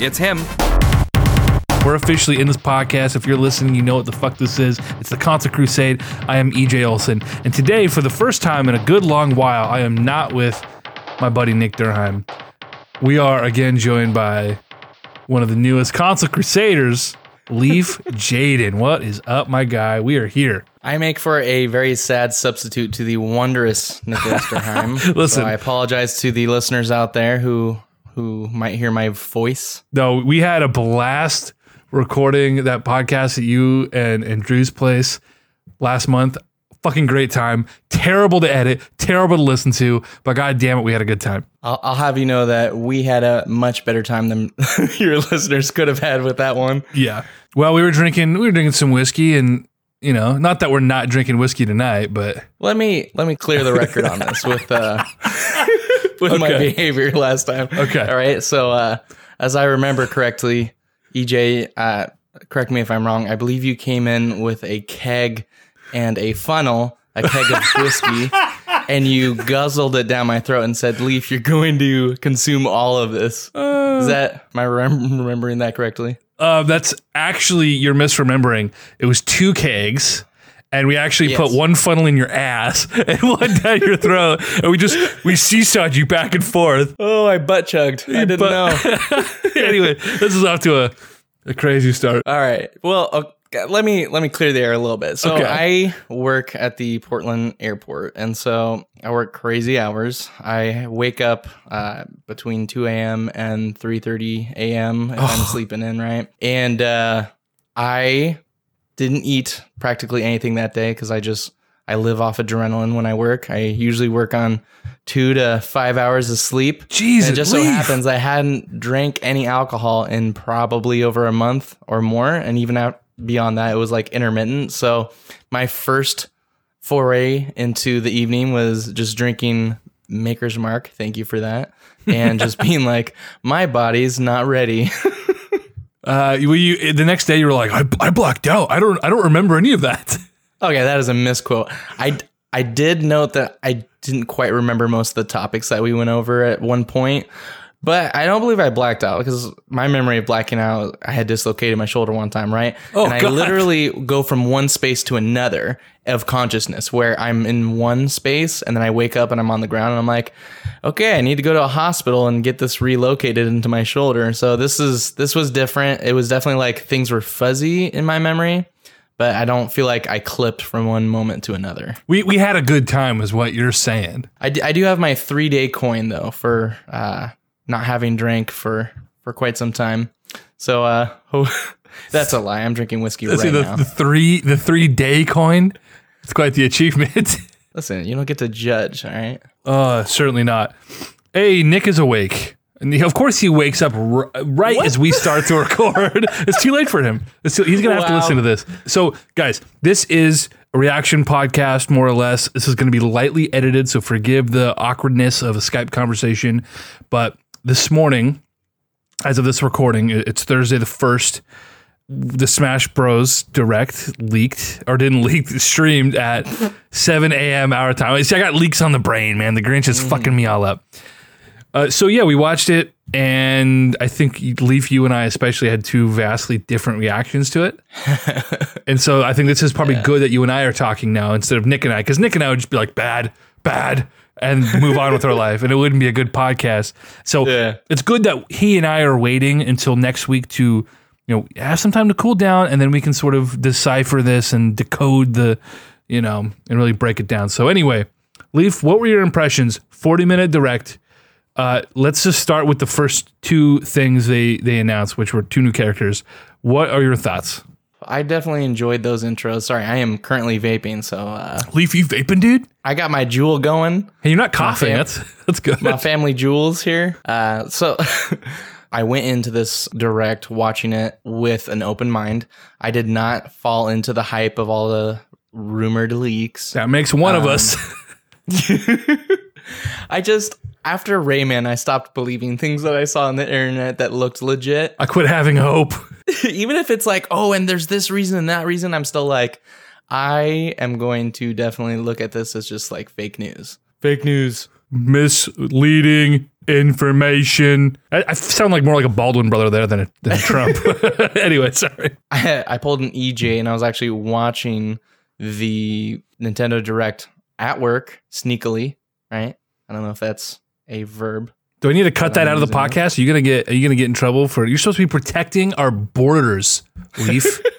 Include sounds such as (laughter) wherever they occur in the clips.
It's him. We're officially in this podcast. If you're listening, you know what the fuck this is. It's the Concert Crusade. I am EJ Olson. And today, for the first time in a good long while, I am not with my buddy Nick Durheim. We are again joined by one of the newest Concert Crusaders, Leaf (laughs) Jaden. What is up, my guy? We are here. I make for a very sad substitute to the wondrous Nicholas (laughs) Durheim. Listen. so I apologize to the listeners out there who who might hear my voice. No, we had a blast recording that podcast at you and, and Drew's place last month. Fucking great time. Terrible to edit, terrible to listen to, but god damn it, we had a good time. I'll, I'll have you know that we had a much better time than (laughs) your listeners could have had with that one. Yeah. Well, we were drinking we were drinking some whiskey and you know, not that we're not drinking whiskey tonight, but Let me let me clear the record on this with uh (laughs) with my behavior (laughs) last time. Okay. All right. So uh as I remember correctly, EJ, uh correct me if I'm wrong, I believe you came in with a keg and a funnel, a keg of (laughs) whiskey, and you guzzled it down my throat and said, Leaf, you're going to consume all of this. Is that am I rem- remembering that correctly? uh, that's actually you're misremembering. It was two kegs. And we actually Yes. put one funnel in your ass (laughs) and one down your throat, and we just we seesawed you back and forth. Oh, I butt chugged. I didn't But- know. (laughs) anyway, this is off to a, a crazy start. All right. Well, okay, let me let me clear the air a little bit. So Okay. I work at the Portland airport, and so I work crazy hours. I wake up uh, between two a.m. and three thirty a.m. if I'm sleeping in, right? And uh, I didn't eat practically anything that day because I just I live off adrenaline when I work. I usually work on two to five hours of sleep. Jesus, And it just so happens I hadn't drank any alcohol in probably over a month or more. And even out beyond that, it was like intermittent. So my first foray into the evening was just drinking Maker's Mark. Thank you for that. And just (laughs) being like, my body's not ready. (laughs) Uh, you, the next day you were like, I, I blacked out. I don't, I don't remember any of that. (laughs) okay, that is a misquote. I, I did note that I didn't quite remember most of the topics that we went over at one point. But I don't believe I blacked out because my memory of blacking out, I had dislocated my shoulder one time, right? Oh, and I God. literally go from one space to another of consciousness where I'm in one space and then I wake up and I'm on the ground and I'm like, okay, I need to go to a hospital and get this relocated into my shoulder. So this is this was different. It was definitely like things were fuzzy in my memory, but I don't feel like I clipped from one moment to another. We, we had a good time, is what you're saying. I do, I do have my three day coin though for uh, not having drank for for quite some time. So uh, (laughs) that's a lie. I'm drinking whiskey Let's right see the, now. the three, the three day coin. It's quite the achievement. (laughs) Listen, you don't get to judge. All right. uh, certainly not. Hey, Nick is awake. And he- of course, he wakes up r- right as we start to record. (laughs) it's too late for him. Too- he's going to have to listen to this. So, guys, this is a reaction podcast, more or less. This is going to be lightly edited, so forgive the awkwardness of a Skype conversation. But this morning, as of this recording, it's Thursday the 1st. The Smash Bros. Direct leaked or didn't (laughs) leak, streamed at (laughs) 7 a.m. our time. See, I got leaks on the brain, man. The Grinch is fucking me all up. Uh, so yeah, we watched it, and I think Leaf, you and I especially had two vastly different reactions to it. (laughs) and so I think this is probably good that you and I are talking now instead of Nick and I, because Nick and I would just be like bad, bad, and move on with our (laughs) life, and it wouldn't be a good podcast. So Yeah. it's good that he and I are waiting until next week to, you know, have some time to cool down, and then we can sort of decipher this and decode the, you know, and really break it down. So anyway, Leaf, what were your impressions? Forty minute direct. Uh, let's just start with the first two things they they announced, which were two new characters. What are your thoughts? I definitely enjoyed those intros. Sorry, I am currently vaping, so uh, Leaf, you vaping, dude? I got my Juul going. Hey, you're not coughing. fam- That's (laughs) that's good. my family jewels here. Uh, so (laughs) I went into this direct watching it with an open mind. I did not fall into the hype of all the rumored leaks. that makes one of Um, us. (laughs) I just after Rayman, I stopped believing things that I saw on the internet that looked legit. I quit having hope. (laughs) (laughs) Even if it's like, oh, and there's this reason and that reason, I'm still like, I am going to definitely look at this as just like fake news. Fake news. Misleading information. I, I sound like more like a Baldwin brother there than a, than a (laughs) Trump. anyway, sorry. I, I pulled an EJ and I was actually watching the Nintendo Direct at work sneakily, right? I don't know if that's a verb. Do I need to cut that out of the it. podcast? Are you gonna get? Are you gonna get in trouble for? You're supposed to be protecting our borders, Leaf. (laughs)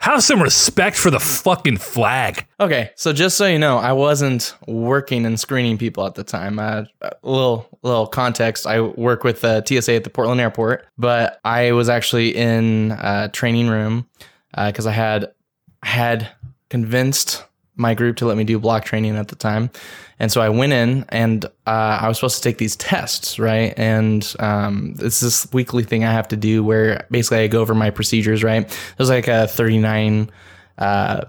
Have some respect for the fucking flag. Okay, so just so you know, I wasn't working and screening people at the time. Uh, a little little context: I work with uh, TSA at the Portland Airport, but I was actually in a training room because I had I had convinced my group to let me do block training at the time, and so I went in and uh, I was supposed to take these tests, right? And um, it's this weekly thing I have to do where basically I go over my procedures, right? There's like a 39 uh,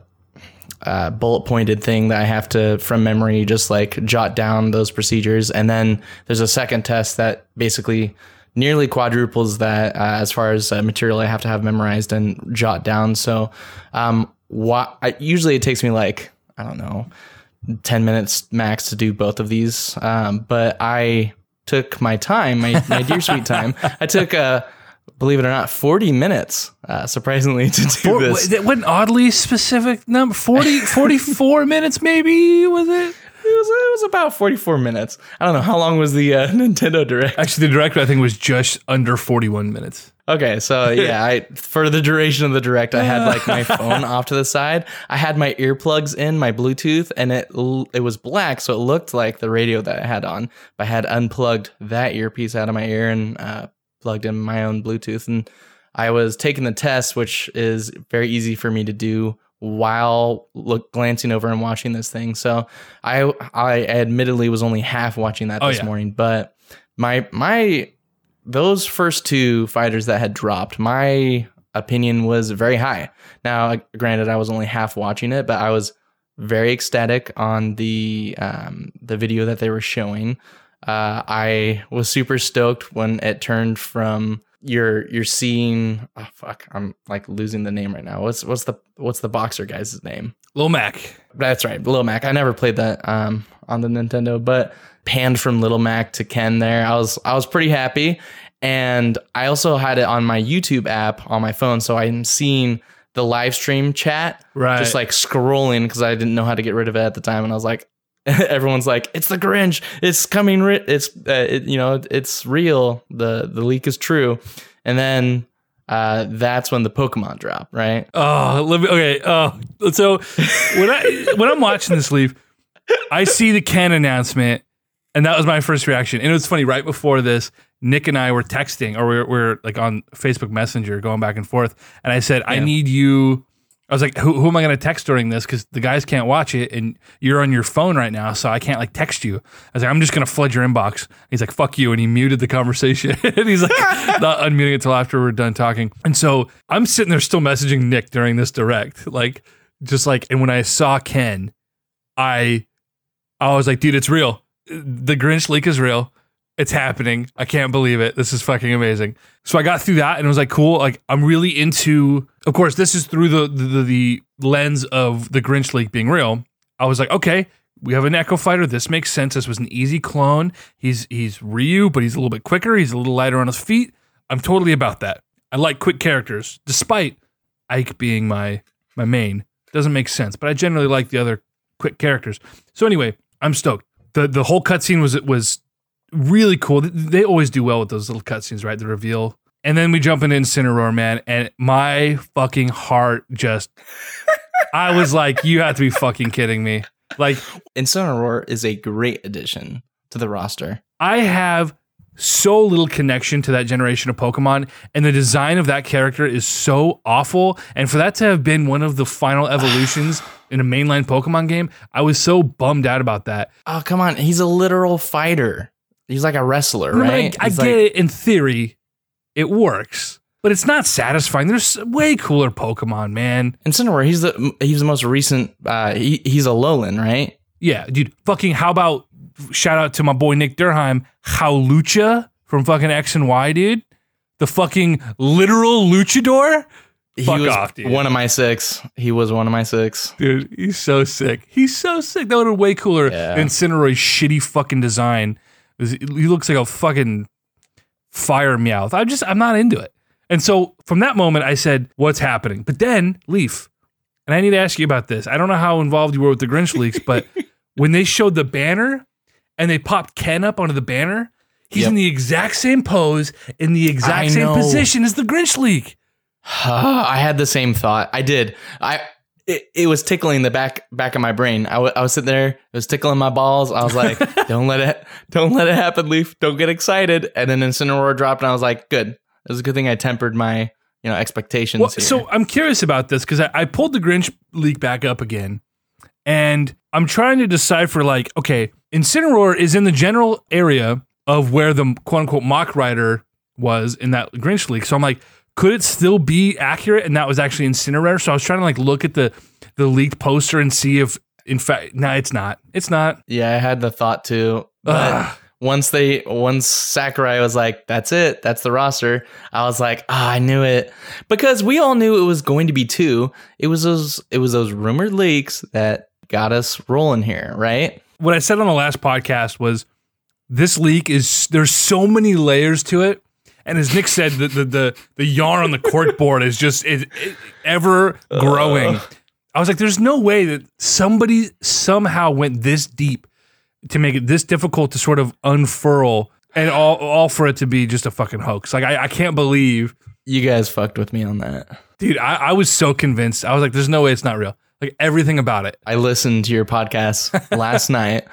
uh, bullet pointed thing that I have to, from memory, just like jot down those procedures. And then there's a second test that basically nearly quadruples that uh, as far as uh, material I have to have memorized and jot down. So, um, why, I, usually it takes me like, I don't know, 10 minutes max to do both of these. Um, but I took my time, my, my dear sweet (laughs) time. I took, uh, believe it or not, 40 minutes, uh, surprisingly, to do For, this. that what an oddly specific number 40, (laughs) 44 minutes, maybe was it? It was, it was about 44 minutes. I don't know. How long was the uh, (laughs) Nintendo Direct? Actually, the director I think was just under forty-one minutes. Okay, so yeah, I for the duration of the direct, I had like my (laughs) phone off to the side. I had my earplugs in, my Bluetooth, and it it was black, so it looked like the radio that I had on. But I had unplugged that earpiece out of my ear and uh, plugged in my own Bluetooth, and I was taking the test, which is very easy for me to do while look glancing over and watching this thing. So I I admittedly was only half watching that Oh, this yeah. morning, but my my those first two fighters that had dropped, my opinion was very high. Now, granted, I was only half watching it, but I was very ecstatic on the um, the video that they were showing. Uh, I was super stoked when it turned from you're you're seeing. Oh fuck, I'm like losing the name right now. What's what's the what's the boxer guy's name? Lil Mac. That's right, Lil Mac. I never played that um, on the Nintendo, but panned from Little Mac to Ken there. I was I was pretty happy, and I also had it on my YouTube app on my phone, so I'm seeing the live stream chat, Right. just like scrolling because I didn't know how to get rid of it at the time, and I was like, (laughs) everyone's like, it's the Grinch, it's coming, ri- it's uh, it, you know, it's real, the the leak is true, and then. Uh, that's when the Pokemon drop, right? Oh, me, okay. Oh, so when I when I'm watching this leaf, I see the Ken announcement, and that was my first reaction. And it was funny. Right before this, Nick and I were texting, or we we're, we're like on Facebook Messenger, going back and forth. And I said, "I need you." I was like, "Who, who am I going to text during this? Because the guys can't watch it, and you're on your phone right now, so I can't like text you." I was like, "I'm just going to flood your inbox." He's like, "Fuck you," and he muted the conversation. (laughs) and he's like, (laughs) not unmuting it till after we're done talking. And so I'm sitting there still messaging Nick during this direct, like just like. And when I saw Ken, I, I was like, "Dude, it's real. The Grinch leak is real." It's happening. I can't believe it. This is fucking amazing. So I got through that and it was like cool. Like I'm really into. Of course, this is through the the, the lens of the Grinch leak being real. I was like, okay, we have an Echo Fighter. This makes sense. This was an easy clone. He's he's Ryu, but he's a little bit quicker. He's a little lighter on his feet. I'm totally about that. I like quick characters, despite Ike being my my main. Doesn't make sense, but I generally like the other quick characters. So anyway, I'm stoked. The The whole cutscene was was really cool. They always do well with those little cutscenes, right? The reveal. And then we jump into Incineroar, man, and my fucking heart just (laughs) I was like, you have to be fucking kidding me. Like, Incineroar is a great addition to the roster. I have so little connection to that generation of Pokemon, and the design of that character is so awful. And for that to have been one of the final (sighs) evolutions in a mainline Pokemon game, I was so bummed out about that. Oh, come on. He's a literal fighter. He's like a wrestler, I mean, right? I, I get like- it in theory, it works, but it's not satisfying. There's way cooler Pokemon, man. Incineroar, he's the he's the most recent uh he, he's a Alolan, right? Yeah, dude. Fucking how about shout out to my boy Nick Durheim, Hawlucha from fucking X and Y, dude. The fucking literal luchador. He Fuck was off, dude. one of my six. He was one of my six. Dude, he's so sick. He's so sick. That would have been way cooler Yeah. than Incineroar's shitty fucking design. He looks like a fucking fire meowth. I just I'm not into it. And so from that moment, I said, "What's happening?" But then Leaf, and I need to ask you about this. I don't know how involved you were with the Grinch leaks, but (laughs) when they showed the banner and they popped Ken up onto the banner, he's Yep. in the exact same pose, in the exact same know. position as the Grinch leak. (sighs) I had the same thought. I did. I it, it was tickling the back back of my brain. I, w- I was sitting there. It was tickling my balls. I was like, (laughs) "Don't let it, don't let it happen, Leaf. Don't get excited." And then Incineroar dropped, and I was like, "Good. It was a good thing I tempered my you know expectations." Well, here. so I'm curious about this because I, I pulled the Grinch leak back up again, and I'm trying to decipher like, okay, Incineroar is in the general area of where the quote unquote mock rider was in that Grinch leak. So I'm like, could it still be accurate? And that was actually Incineroar. So I was trying to like look at the the leaked poster and see if, in fact, no, it's not. It's not. yeah, I had the thought too. But Ugh. once they once Sakurai was like, "That's it. That's the roster." I was like, "Ah, I knew it," because we all knew it was going to be two. It was those it was those rumored leaks that got us rolling here, right? what I said on the last podcast was this leak is there's so many layers to it. And as Nick said, the the the, the yarn on the cork (laughs) board is just it, it, ever growing. Uh. I was like, there's no way that somebody somehow went this deep to make it this difficult to sort of unfurl and all all for it to be just a fucking hoax. Like I, I can't believe You guys fucked with me on that. dude, I, I was so convinced. I was like, there's no way it's not real. Like everything about it. I listened to your podcast (laughs) last night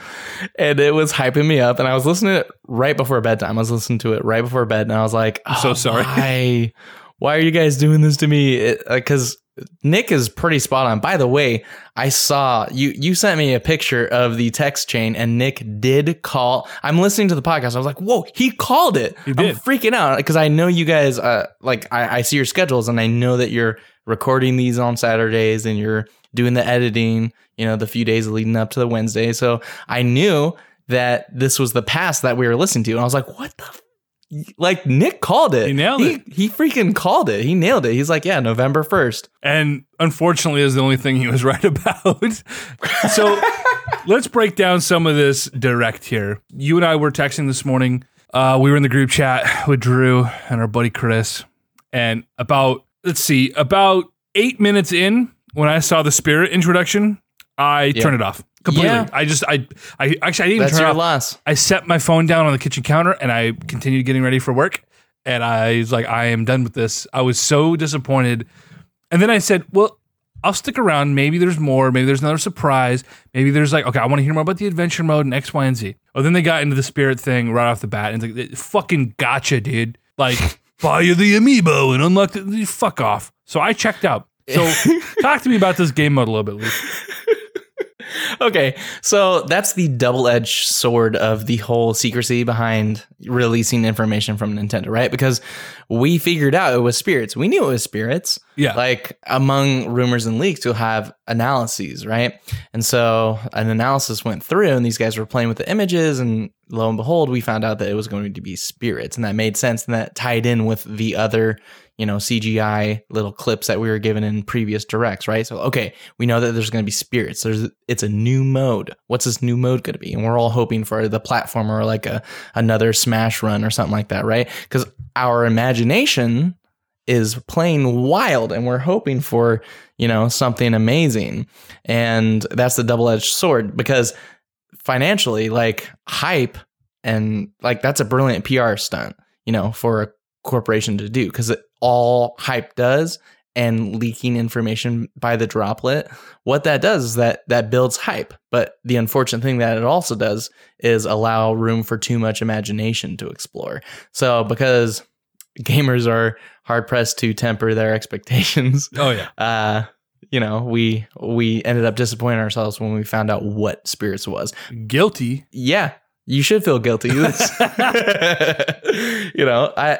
and it was hyping me up and I was listening to it right before bedtime. I was listening to it right before bed and I was like, oh, so sorry. Why, why are you guys doing this to me? Because Nick is pretty spot on. By the way, I saw you you sent me a picture of the text chain and Nick did call. I'm listening to the podcast. I was like, whoa, he called it. He I'm freaking out because I know you guys uh like I, I see your schedules and I know that you're recording these on Saturdays and you're doing the editing, you know, the few days leading up to the Wednesday. So I knew that this was the past that we were listening to. And I was like, what the f-? like Nick called it. He nailed he, it. He freaking called it. He nailed it. He's like, yeah, November 1st. and unfortunately is the only thing he was (laughs) right about. (laughs) so let's break down some of this direct here. You and I were texting this morning. Uh, we were in the group chat with Drew and our buddy Chris, and about let's see, about eight minutes in, when I saw the spirit introduction, I turned it off completely. Yeah. I just I I actually I didn't even That's turn it off. loss. I set my phone down on the kitchen counter and I continued getting ready for work. And I was like, I am done with this. I was so disappointed. And then I said, well, I'll stick around. Maybe there's more. Maybe there's another surprise. Maybe there's like, okay, I want to hear more about the adventure mode and X, Y, and Z. Oh, then they got into the spirit thing right off the bat. And it's like, fucking gotcha, dude. Like, (laughs) buy you the amiibo and unlock the fuck off. So I checked out. So (laughs) talk to me about this game mode a little bit, Luke. (laughs) okay, so that's the double-edged sword of the whole secrecy behind releasing information from Nintendo, right? Because we figured out it was spirits. We knew it was spirits. Yeah. Like among rumors and leaks, you'll have analyses, right? And so an analysis went through, and these guys were playing with the images, and lo and behold, we found out that it was going to be spirits, and that made sense, and that tied in with the other, you know, CGI little clips that we were given in previous directs, right? So okay, we know that there's going to be spirits. There's it's a new mode. What's this new mode going to be? And we're all hoping for the platformer or like a another Smash run or something like that, right? Because our imagination is playing wild and we're hoping for you know something amazing and that's the double-edged sword because financially like hype and like that's a brilliant pr stunt you know for a corporation to do because all hype does and leaking information by the droplet what that does is that that builds hype but the unfortunate thing that it also does is allow room for too much imagination to explore so because gamers are hard pressed to temper their (laughs) expectations Oh, yeah. uh you know we we ended up disappointing ourselves when we found out what spirits was Guilty. yeah you should feel guilty (laughs) (laughs) you know i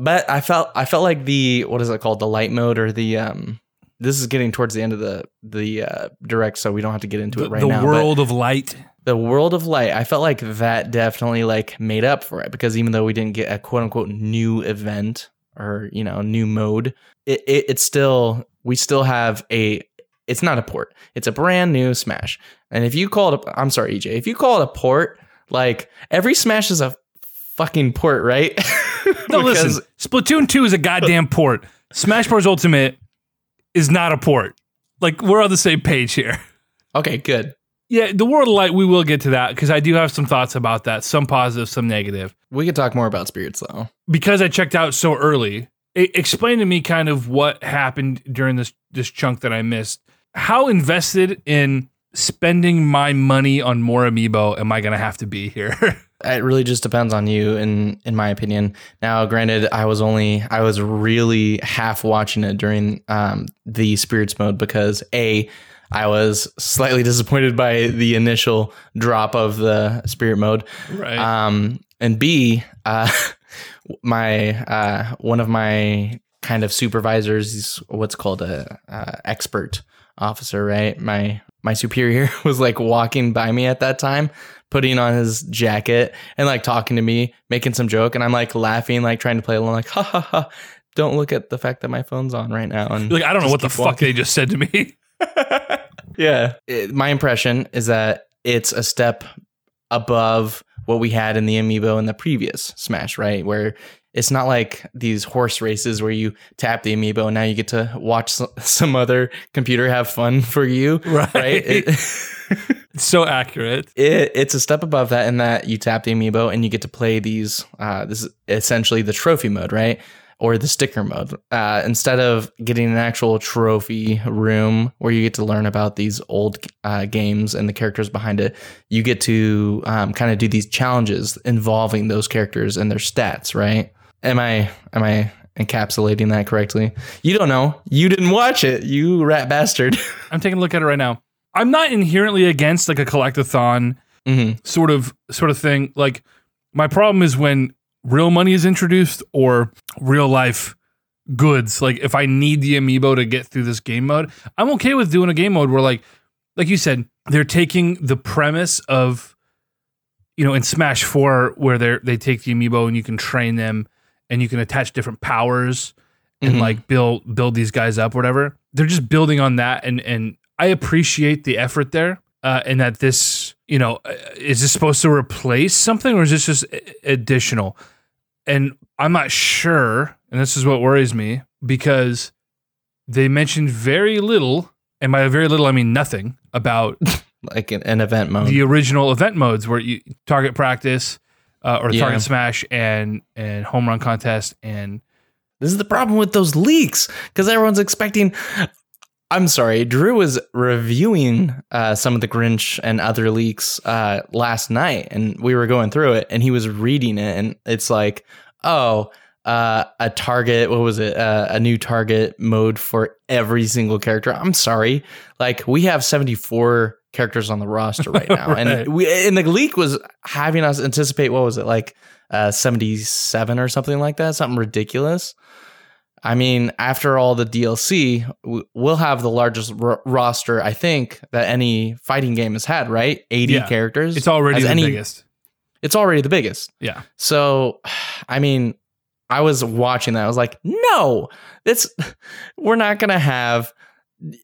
but i felt i felt like the what is it called? The light mode or the um this is getting towards the end of the the uh direct so we don't have to get into The, it right the now but world of light. the world of light i felt like that definitely like made up for it because even though we didn't get a quote unquote new event or you know new mode it, it it's still we still have a it's not a port. It's a brand new smash. And if you call it a, i'm sorry ej if you call it a port Like every Smash is a fucking port, right? (laughs) No, listen. Splatoon 2 is a goddamn port. Smash Bros. Ultimate is not a port. Like, we're on the same page here. Okay, good. Yeah, the World of Light, we will get to that because I do have some thoughts about that. Some positive, some negative. We could talk more about spirits though. Because I checked out so early, it, explain to me kind of what happened during this this chunk that I missed. How invested in spending my money on more amiibo am I going to have to be here? (laughs) It really just depends on you, in in my opinion. Now, granted, I was only I was really half watching it during um, the spirits mode because a I was slightly (laughs) disappointed by the initial drop of the spirit mode, right. um, and b uh, (laughs) my uh, one of my kind of supervisors, he's what's called a uh, expert officer, right? My my superior (laughs) was like walking by me at that time putting on his jacket and like talking to me, making some joke, and I'm like laughing, like trying to play along, like ha ha ha. Don't look at the fact that my phone's on right now. And like, I don't know what the fuck walking. they just said to me. (laughs) yeah, It- my impression is that it's a step above what we had in the amiibo in the previous Smash, right? Where it's not like these horse races where you tap the amiibo and now you get to watch (laughs) some, other computer have fun for you, (laughs) Right. right? It- (laughs) so accurate. it, it's a step above that in that you tap the amiibo and you get to play these. Uh, this is essentially the trophy mode, right? Or the sticker mode. Uh, instead of getting an actual trophy room where you get to learn about these old uh, games and the characters behind it, you get to um, kind of do these challenges involving those characters and their stats, right? Am I am I encapsulating that correctly? You don't know. You didn't watch it. You rat bastard. (laughs) I'm taking a look at it right now. I'm not inherently against like a collectathon hmm sort of sort of thing. Like my problem is when real money is introduced or real life goods. Like if I need the amiibo to get through this game mode, I'm okay with doing a game mode where like like you said, they're taking the premise of you know in Smash 4 where they they take the amiibo and you can train them and you can attach different powers and Mhm. like build build these guys up whatever. They're just building on that and and I appreciate the effort there uh, and that this, you know, uh, is this supposed to replace something or is this just additional? And I'm not sure, and this is what worries me because they mentioned very little, and by very little I mean nothing about (laughs) Like an, an event mode. the original event modes where you target practice uh, or Yeah. target smash and and home run contest and This is the problem with those leaks because everyone's expecting. I'm sorry, Drew was reviewing uh, some of the Grinch and other leaks uh, last night, and we were going through it, and he was reading it, and it's like, oh, uh, a target. What was it? Uh, a new target mode for every single character. I'm sorry, like we have 74 characters on the roster (laughs) right now, Right. and we and the leak was having us anticipate. What was it like? Uh, 77 or something like that, something ridiculous. I mean, after all the DLC, we'll have the largest r- roster, I think, that any fighting game has had, right? 80 Yeah. characters. it's already the any- biggest. It's already the biggest. Yeah. So, I mean, I was watching that. I was like, no, it's (laughs) we're not going to have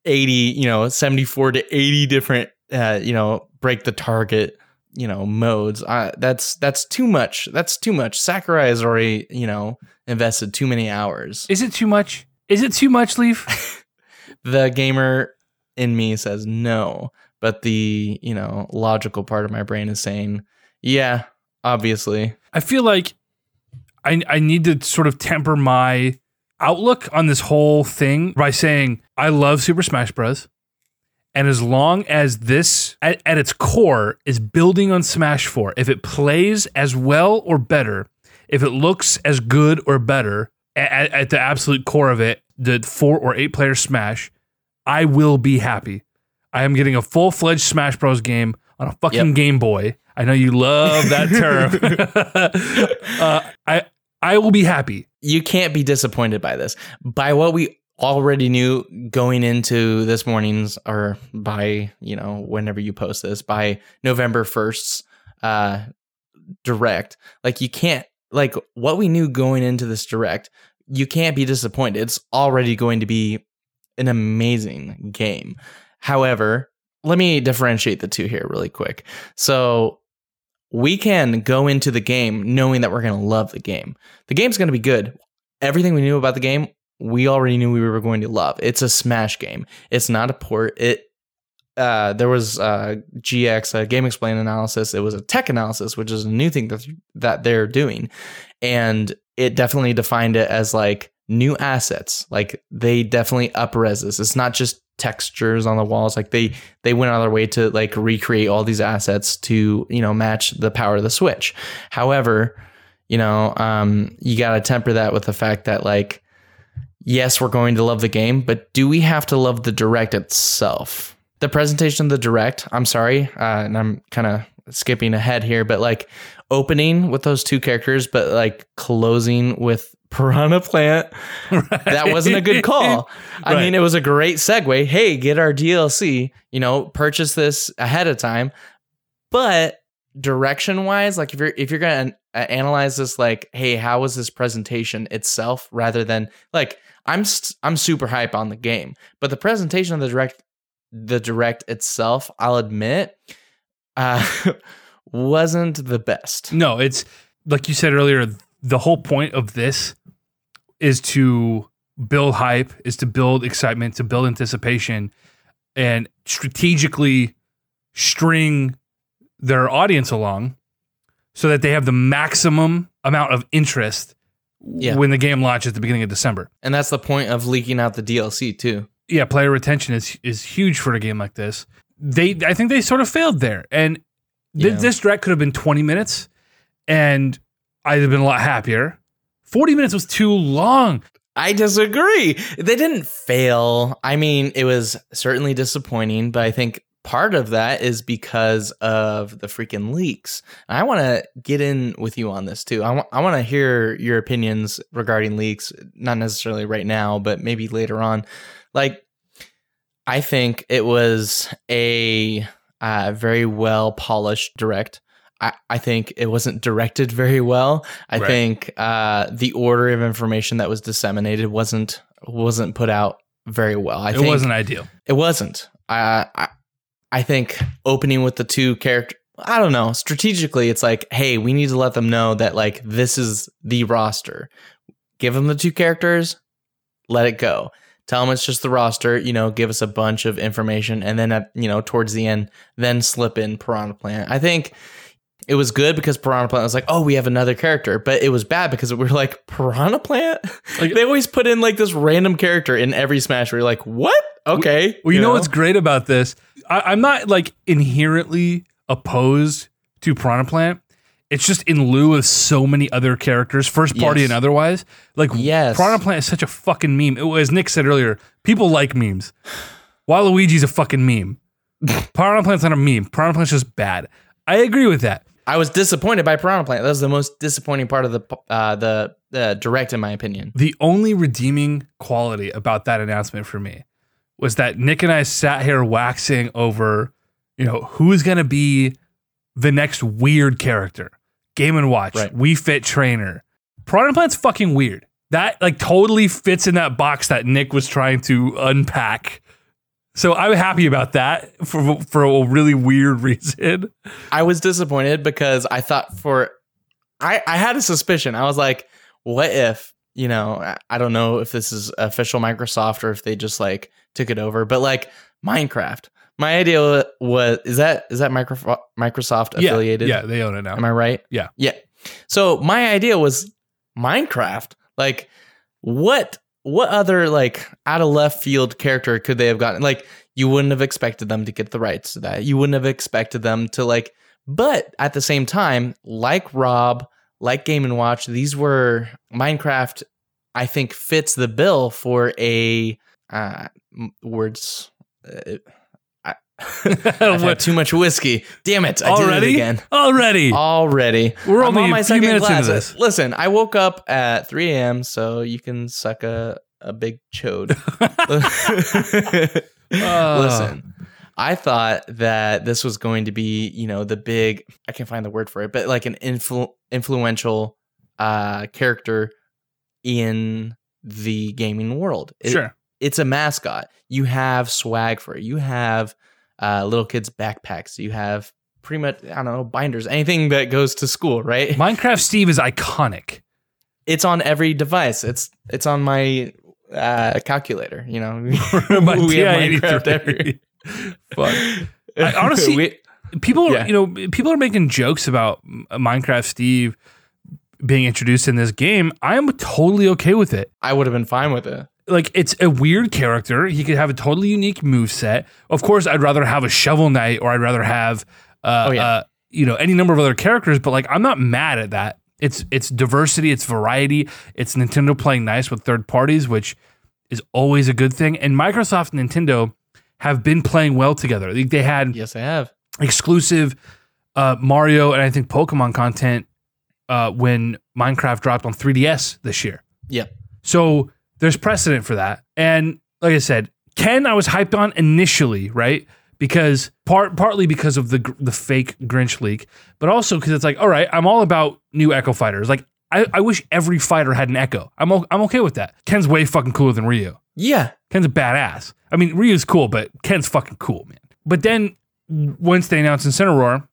80, you know, 74 to 80 different, uh, you know, break the target, you know, modes. Uh, that's that's too much. That's too much. Sakurai has already, you know, invested too many hours. Is it too much? Is it too much, Leaf? (laughs) the gamer in me says no, but the, you know, logical part of my brain is saying, yeah, obviously. I feel like I I need to sort of temper my outlook on this whole thing by saying I love Super Smash Bros. And as long as this at, at its core is building on Smash 4, if it plays as well or better, if it looks as good or better at, at the absolute core of it, the four or eight player Smash, I will be happy. I am getting a full fledged Smash Bros. game on a fucking Yep. Game Boy. I know you love that term. (laughs) (laughs) uh, I I will be happy. you can't be disappointed by this. By what we already knew going into this morning's, or by you know whenever you post this, by November first's uh, direct, like you can't like what we knew going into this direct. You can't be disappointed. It's already going to be an amazing game. However, let me differentiate the two here really quick. So we can go into the game knowing that we're going to love the game. The game's going to be good. Everything we knew about the game, we already knew we were going to love. It's a smash game. It's not a port. It uh, there was uh, GX, a GameXplain analysis. It was a tech analysis, which is a new thing that that they're doing, and it definitely defined it as like new assets. Like they definitely upres this. It's not just textures on the walls. Like they they went out of their way to like recreate all these assets to you know match the power of the Switch. However, you know um, you got to temper that with the fact that like yes, we're going to love the game, but do we have to love the direct itself? the presentation of the direct i'm sorry uh, and i'm kind of skipping ahead here but like opening with those two characters but like closing with (laughs) piranha plant right. that wasn't a good call i right. mean it was a great segue hey get our dlc you know purchase this ahead of time but direction wise like if you're if you're gonna analyze this like hey how was this presentation itself rather than like i'm st- i'm super hype on the game but the presentation of the direct the direct itself, I'll admit, uh, (laughs) wasn't the best. No, it's like you said earlier. The whole point of this is to build hype, is to build excitement, to build anticipation, and strategically string their audience along so that they have the maximum amount of interest yeah. when the game launches at the beginning of December. And that's the point of leaking out the DLC too yeah, player retention is is huge for a game like this. They, I think they sort of failed there, and th- yeah. this direct could have been 20 minutes, and I'd have been a lot happier. 40 minutes was too long. I disagree. They didn't fail. I mean, it was certainly disappointing, but I think part of that is because of the freaking leaks. And I want to get in with you on this too. I want I want to hear your opinions regarding leaks, not necessarily right now, but maybe later on. Like, I think it was a uh, very well polished direct. I, I think it wasn't directed very well. I right. think uh, the order of information that was disseminated wasn't wasn't put out very well. I it wasn't ideal. It wasn't. I, I I think opening with the two character I don't know. Strategically, it's like, hey, we need to let them know that like this is the roster. Give them the two characters, let it go tell them it's just the roster, you know, give us a bunch of information, and then at you know towards the end, then slip in Piranha Plant. I think it was good because Piranha Plant was like, oh, we have another character, but it was bad because we are like Piranha Plant. Like, they always put in like this random character in every Smash. Where you're like, what? Okay. Well, you, you know? know? what's great about this? I, I'm not like inherently opposed to Piranha Plant it's just in lieu of so many other characters, first party yes. and otherwise. Like, yes. Piranha Plant is such a fucking meme. It, as Nick said earlier, people like memes. Waluigi's a fucking meme. (laughs) Piranha Plant's not a meme. Piranha Plant's just bad. I agree with that. I was disappointed by Piranha Plant. That was the most disappointing part of the uh, the uh, direct, in my opinion. The only redeeming quality about that announcement for me was that Nick and I sat here waxing over, you know, who's going to be the next weird character. Game and Watch, right. Wii Fit Trainer. Piranha Plant's fucking weird. That like totally fits in that box that Nick was trying to unpack. So I'm happy about that for for a really weird (laughs) reason. I was disappointed because I thought for I I had a suspicion. I was like, what if you know I don't know if this is official Microsoft or if they just like took it over, but like Minecraft my idea was is that is that Microsoft Microsoft affiliated? Yeah, yeah, they own it now. Am I right? Yeah. Yeah. So my idea was Minecraft. Like what what other like out of left field character could they have gotten? Like you wouldn't have expected them to get the rights to that. You wouldn't have expected them to like but at the same time, like Rob, like Game and Watch, these were Minecraft I think fits the bill for a uh words uh, (laughs) I've had too much whiskey. Damn it! I Already? did it again. Already. Already. We're only on my a few minutes glass. into this. Listen, I woke up at 3 a.m., so you can suck a, a big chode. (laughs) (laughs) uh. Listen, I thought that this was going to be, you know, the big, I can't find the word for it, but like an influ- influential uh, character in the gaming world. It, sure. It's a mascot. You have swag for it. You have uh, little kids' backpacks. You have pretty much I don't know binders, anything that goes to school, right? (laughs) Minecraft Steve is iconic. It's on every device. It's it's on my uh, calculator. You know, (laughs) My We have Minecraft every- (laughs) Fuck. I- honestly, We- people, Yeah. you know, people are making jokes about Minecraft Steve being introduced in this game. I am totally okay with it. I would have been fine with it. Like it's a weird character. He could have a totally unique move set. Of course, I'd rather have a Shovel Knight or I'd rather have uh, Oh, yeah. uh you know any number of other characters, but like I'm not mad at that. It's it's diversity, it's variety, it's Nintendo playing nice with third parties, which is always a good thing. And Microsoft and Nintendo have been playing well together. They, they had Yes, I have. exclusive uh, Mario and I think Pokemon content uh, when Minecraft dropped on 3DS this year. Yep. So there's precedent for that. And like I said, Ken, I was hyped on initially, right? Because part partly because of the the fake Grinch leak, but also because it's like, all right, I'm all about new Echo fighters. Like, I, I wish every fighter had an Echo. I'm o- I'm okay with that. Ken's way fucking cooler than Ryu. Yeah. Ken's a badass. I mean, Ryu's cool, but Ken's fucking cool, man. But then once they announced Incineroar,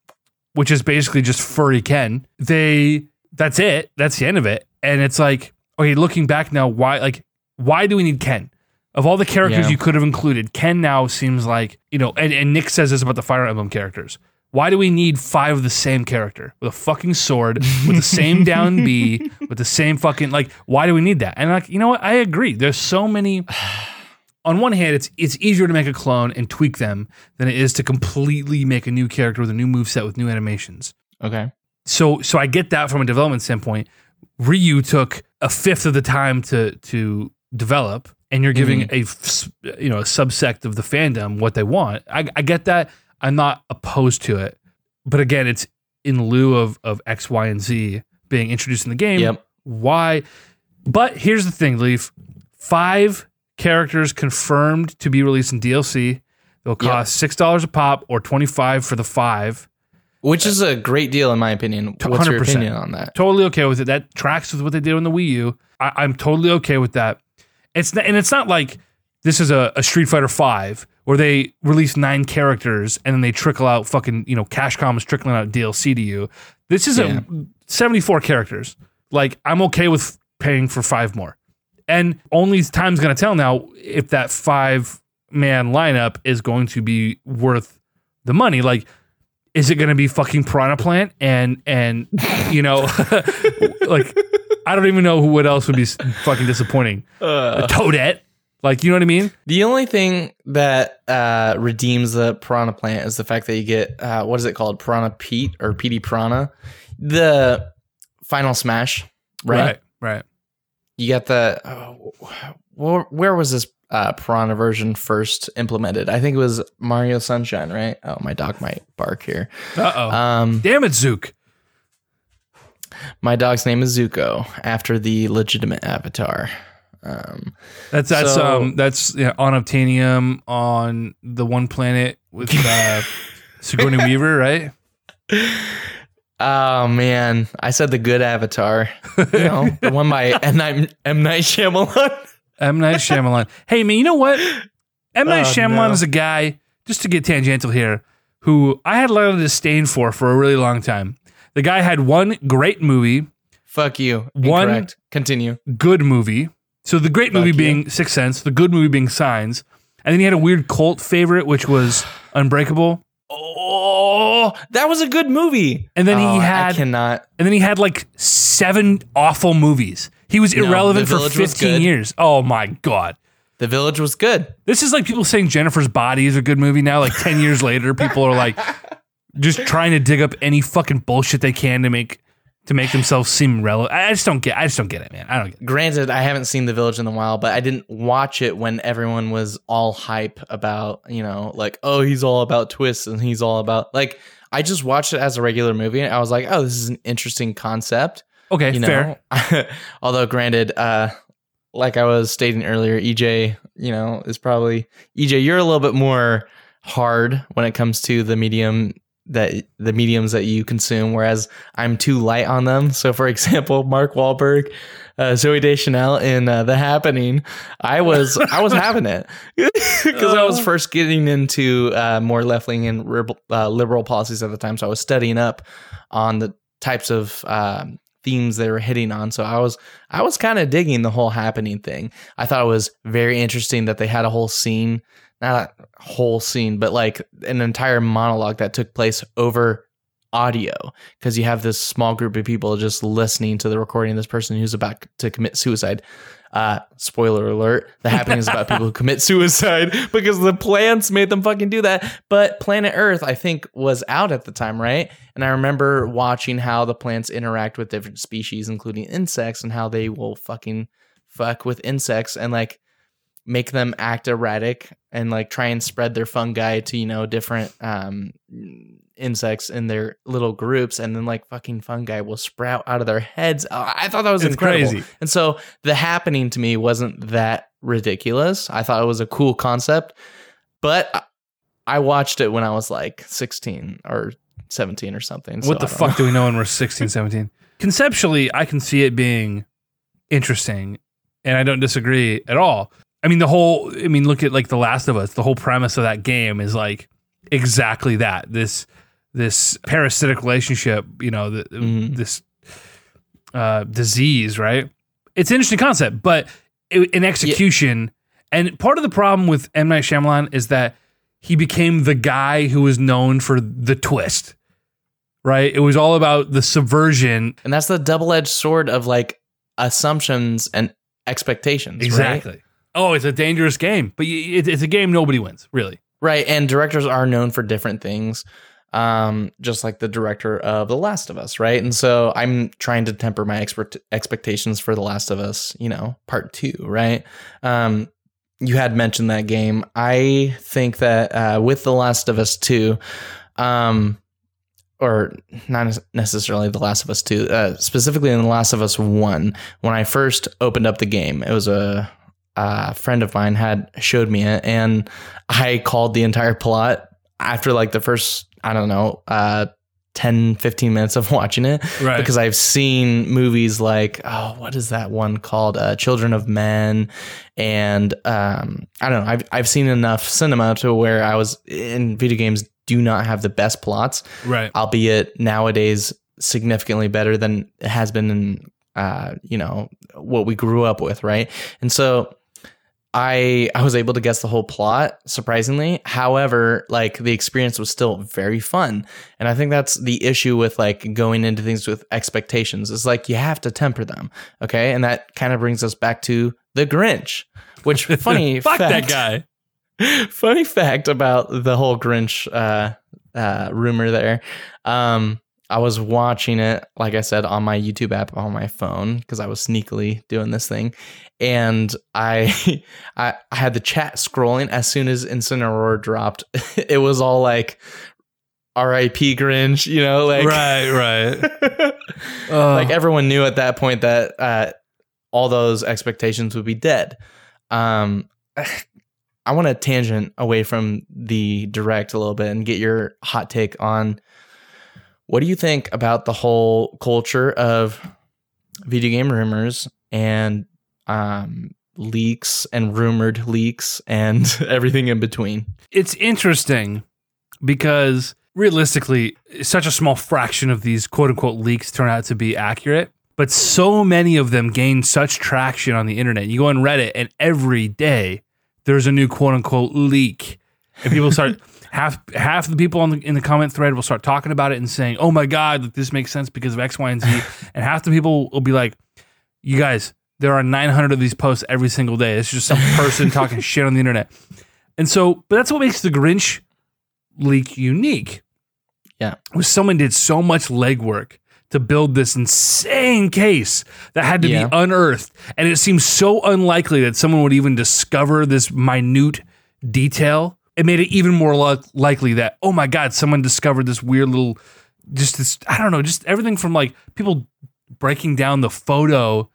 which is basically just furry Ken, they that's it. That's the end of it. And it's like, okay, looking back now, why like why do we need Ken? Of all the characters Yeah. you could have included, Ken now seems like, you know, and, and Nick says this about the Fire Emblem characters. Why do we need five of the same character with a fucking sword, with the same (laughs) down B, with the same fucking like? Why do we need that? And like, you know what? I agree. There's so many. (sighs) On one hand, it's it's easier to make a clone and tweak them than it is to completely make a new character with a new moveset with new animations. Okay. So so I get that from a development standpoint. Ryu took a fifth of the time to to develop, and you're giving mm-hmm. a you know a subsect of the fandom what they want. I, I get that. I'm not opposed to it, but again, it's in lieu of of X, Y, and Z being introduced in the game. Yep. Why? But here's the thing, Leaf. Five characters confirmed to be released in DLC. They'll cost six dollars a pop or twenty five for the five. Which is a great deal in my opinion. What's your 100%. opinion on that? totally okay with it. That tracks with what they did on the Wii U. I, I'm totally okay with that. It's not, and it's not like this is a, a Street Fighter Five where they release nine characters and then they trickle out fucking you know cash is trickling out DLC to you. This is Yeah. a 74 characters. Like I'm okay with paying for five more, and only time's gonna tell now if that five man lineup is going to be worth the money. Like is it going to be fucking Piranha Plant and and you know (laughs) like I don't even know who what else would be (laughs) fucking disappointing. Uh, Toadette, like you know what I mean? the only thing that uh, redeems the piranha plant is the fact that you get uh, what is it called, piranha Pete or Petey Piranha, the final smash, right? right. You get the oh, where, where was this uh, piranha version first implemented? I think it was Mario Sunshine, right? Oh, my dog might bark here. Uh oh. Um, Damn it, Zook. My dog's name is Zuko after the legitimate avatar. Um, That's that's So- um that's yeah, on Obtanium on the one planet with uh, (laughs) Sigourney Weaver, right? oh man, I said the good avatar. You know, the one by (laughs) M Night, M Night Shyamalan. M Night Shyamalan. hey man, you know what? M Night Oh, Shyamalan no. is a guy. Just to get tangential here, who I had a lot of disdain for for a really long time. The guy had one great movie, Fuck you. One- Incorrect. Continue. good movie. So the great movie you. being Sixth Sense, the good movie being Signs, and then he had a weird cult favorite, which was Unbreakable. Oh, that was a good movie. And then he Oh, I had- cannot. And then he had like seven awful movies. He was irrelevant for Village was 15 good. years. Oh my god. The Village was good. This is like people saying Jennifer's Body is a good movie now. Like 10 years later, people are like just trying to dig up any fucking bullshit they can to make to make themselves seem relevant. I just don't get I just don't get it, man. I don't get it. Granted, I haven't seen The Village in a while, but I didn't watch it when everyone was all hype about, you know, like, oh, he's all about twists and he's all about like. I just watched it as a regular movie, and I was like, oh, this is an interesting concept. Okay, You fair. know, (laughs) although granted, uh, like I was stating earlier, EJ, you know, is probably EJ. You're a little bit more hard when it comes to the medium that the mediums that you consume, whereas I'm too light on them. So, for (laughs) example, Mark Wahlberg, uh, Zooey Deschanel in uh, The Happening, I was I was having it (laughs) because I was Oh. first getting into uh, more left leaning and rib- uh, liberal policies at the time. So I was studying up on the types of um, themes they were hitting on. So I was I was kind of digging the whole Happening thing. I thought it was very interesting that they had a whole scene not a whole scene, but like an entire monologue that took place over audio because you have this small group of people just listening to the recording of this person who's about to commit suicide. Uh, spoiler alert: the happening is about people who commit (laughs) suicide because the plants made them fucking do that. But Planet Earth, I think, was out at the time, right? And I remember watching how the plants interact with different species, including insects, and how they will fucking fuck with insects and like make them act erratic and like try and spread their fungi to you know different um insects in their little groups and then like fucking fungi will sprout out of their heads Uh, i thought that was It's incredible crazy. and so the happening to me wasn't that ridiculous i thought it was a cool concept but I- watched it when i was like 16 or 17 or something so what the fuck know. do we know when we're 16, (laughs) 17? Conceptually, I can see it being interesting, and I don't disagree at all. I mean, the whole, I mean, look at like The Last of Us. The whole premise of that game is like exactly that. This, this parasitic relationship, you know, the, Mhm. this uh, disease, right? It's an interesting concept, but in execution, and part of the problem with M Night Shyamalan is that he became the guy who was known for the twist, right? It was all about the subversion. and that's the double-edged sword of like assumptions and expectations right? Oh, it's a dangerous game, but it, it's a game nobody wins, really. Right, and directors are known for different things, um, just like the director of The Last of Us, right? And so I'm trying to temper my expert expectations for The Last of Us, you know, part two, right? Um, you had mentioned that game. I think that uh, with The Last of Us two, um, or not necessarily The Last of Us two, uh, specifically in The Last of Us one, when I first opened up the game, it was a a friend of mine had showed me it and I called the entire plot after like the first, I don't know, uh, 10, 15 minutes of (laughs) watching it Right. because I've seen movies like, oh, what is that one called? Uh, Children of Men. And um, I don't know, I've, I've seen enough cinema to where I was in video games do not have the best plots, right. albeit nowadays significantly better than it has been in, uh, you know, what we grew up with. Right. And so, I I was able to guess the whole plot surprisingly. However, like the experience was still very fun. And I think that's the issue with like going into things with expectations. Is like you have to temper them. Okay? And that kind of brings us back to The Grinch, which (laughs) funny Fuck fact, that guy. (laughs) funny fact about the whole Grinch uh, uh, rumor there. Um, I was watching it, like I said, on my YouTube app on my phone because I was sneakily doing this thing, and I, (laughs) I, I had the chat scrolling as soon as Incineroar dropped. (laughs) it was all like, "R.I.P. Grinch," you know, like right, right. (laughs) like everyone knew at that point that uh, all those expectations would be dead. Um, (sighs) I want to tangent away from the direct a little bit and get your hot take on what do you think about the whole culture of video game rumors and um, leaks and rumored leaks and (laughs) everything in between. it's interesting because realistically, such a small fraction of these quote unquote leaks turn out to be accurate. But so many of them gain such traction on the internet. You go on Reddit, and every day there's a new quote unquote leak, and people start (laughs) half half the people on the, in the comment thread will start talking about it and saying, "Oh my god, this makes sense because of X, Y, and Z," (laughs) and half the people will be like, "You guys, there are 900 of these posts every single day. It's just some (laughs) person talking shit on the internet." And so, but that's what makes the Grinch leak unique. Yeah. Was someone did so much legwork to build this insane case that had to Yeah. be unearthed. And it seems so unlikely that someone would even discover this minute detail. It made it even more li- likely that, oh my God, someone discovered this weird little, just this, I don't know, just everything from like people breaking down the photo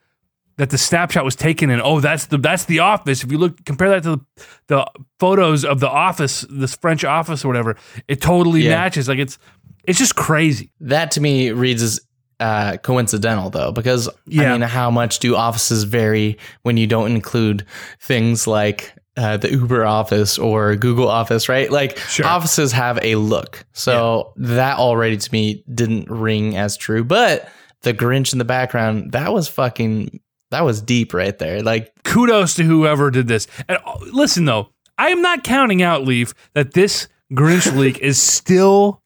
that the snapshot was taken in. Oh, that's the that's the office. If you look compare that to the, the photos of the office, this French office or whatever, it totally Yeah. matches. Like it's It's just crazy. That to me reads as uh, coincidental though, because Yeah. I mean, how much do offices vary when you don't include things like uh, the Uber office or Google office, right? Like Sure. offices have a look. So that already to me didn't ring as true. But the Grinch in the background, that was fucking, that was deep right there. Like, kudos to whoever did this. And uh, listen though, I am not counting out Leaf that this Grinch (laughs) leak is still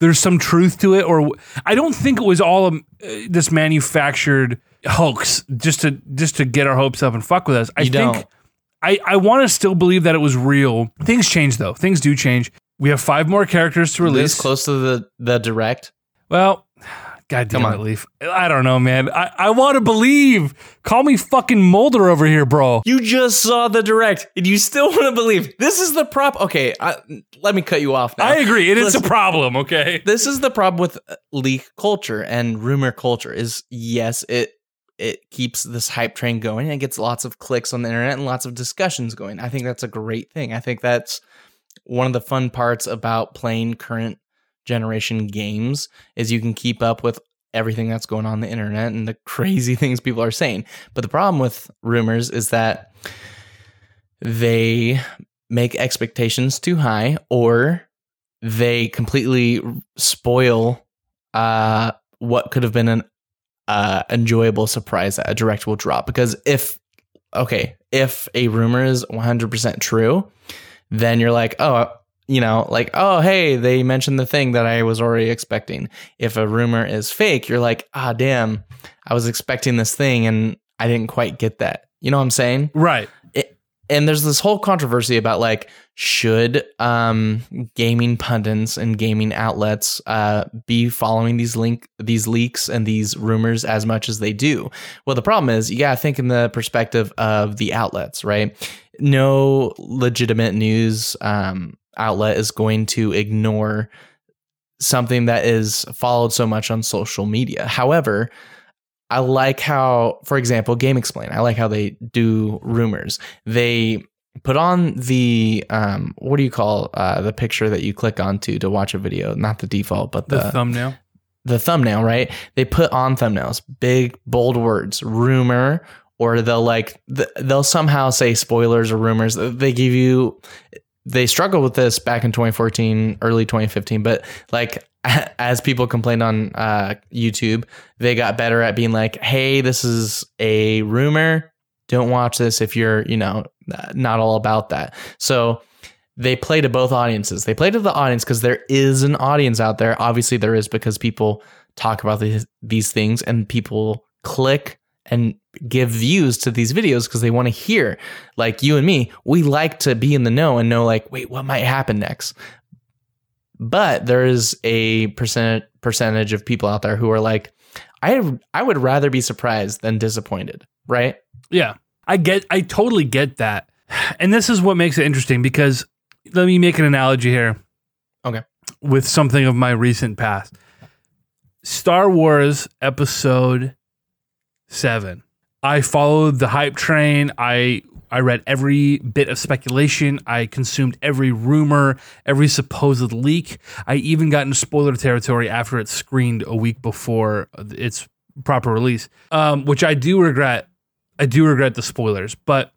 there's some truth to it, or I don't think it was all um, uh, this manufactured hoax just to just to get our hopes up and fuck with us. I You think don't. I I want to still believe that it was real. Things change though. Things do change. We have five more characters to release. this close to the, the direct. Well, God damn Come it. Leaf. I don't know, man. I, I want to believe. Call me fucking Mulder over here, bro. You just saw the direct and you still (laughs) want to believe this is the prop. Okay, I, let me cut you off now. I agree. It is Listen. a problem, okay? this is the problem with uh, leak culture and rumor culture is yes it it keeps this hype train going and it gets lots of clicks on the internet and lots of discussions going. I think that's a great thing. I think that's one of the fun parts about playing current generation games is you can keep up with everything that's going on, the internet and the (laughs) crazy things people are saying. But the problem with rumors is that they make expectations too high or they completely spoil uh, what could have been an uh, enjoyable surprise that a direct will drop. Because if, okay, if a rumor is 100% true, then you're like, oh, you know, like, oh, hey, they mentioned the thing that I was already expecting. If a rumor is fake, you're like, ah, damn, I was expecting this thing and I didn't quite get that. You know what I'm saying? Right. and there's this whole controversy about like should um gaming pundits and gaming outlets uh be following these link these leaks and these rumors as much as they do well the problem is you gotta think in the perspective of the outlets right no legitimate news um outlet is going to ignore something that is followed so much on social media however I like how, for example, GameXplain. I like how they do rumors. They put on the um, what do you call uh, the picture that you click onto to watch a video? Not the default, but The, the thumbnail. the thumbnail. Right? They put on thumbnails big bold words, rumor, or they'll like th- they'll somehow say spoilers or rumors. They give you. They struggled with this back in 2014, early 2015, but like (laughs) as people complained on uh, YouTube, they got better at being like, "Hey, this is a rumor. Don't watch this if you're, you know, not all about that." So they play to both audiences. They play to the audience because there is an audience out there. Obviously, there is because people talk about these these things and people click and give views to these videos because they want to hear. Like you and me, we like to be in the know and know, like, wait, what might happen next? But there is a percent percentage of people out there who are like, I I would rather be surprised than disappointed, right? Yeah. I get I totally get that. And this is what makes it interesting because let me make an analogy here. Okay. With something of my recent past. Star Wars episode 7. I followed the hype train. I I read every bit of speculation. I consumed every rumor, every supposed leak. I even got into spoiler territory after it screened a week before its proper release, um, which I do regret. I do regret the spoilers, but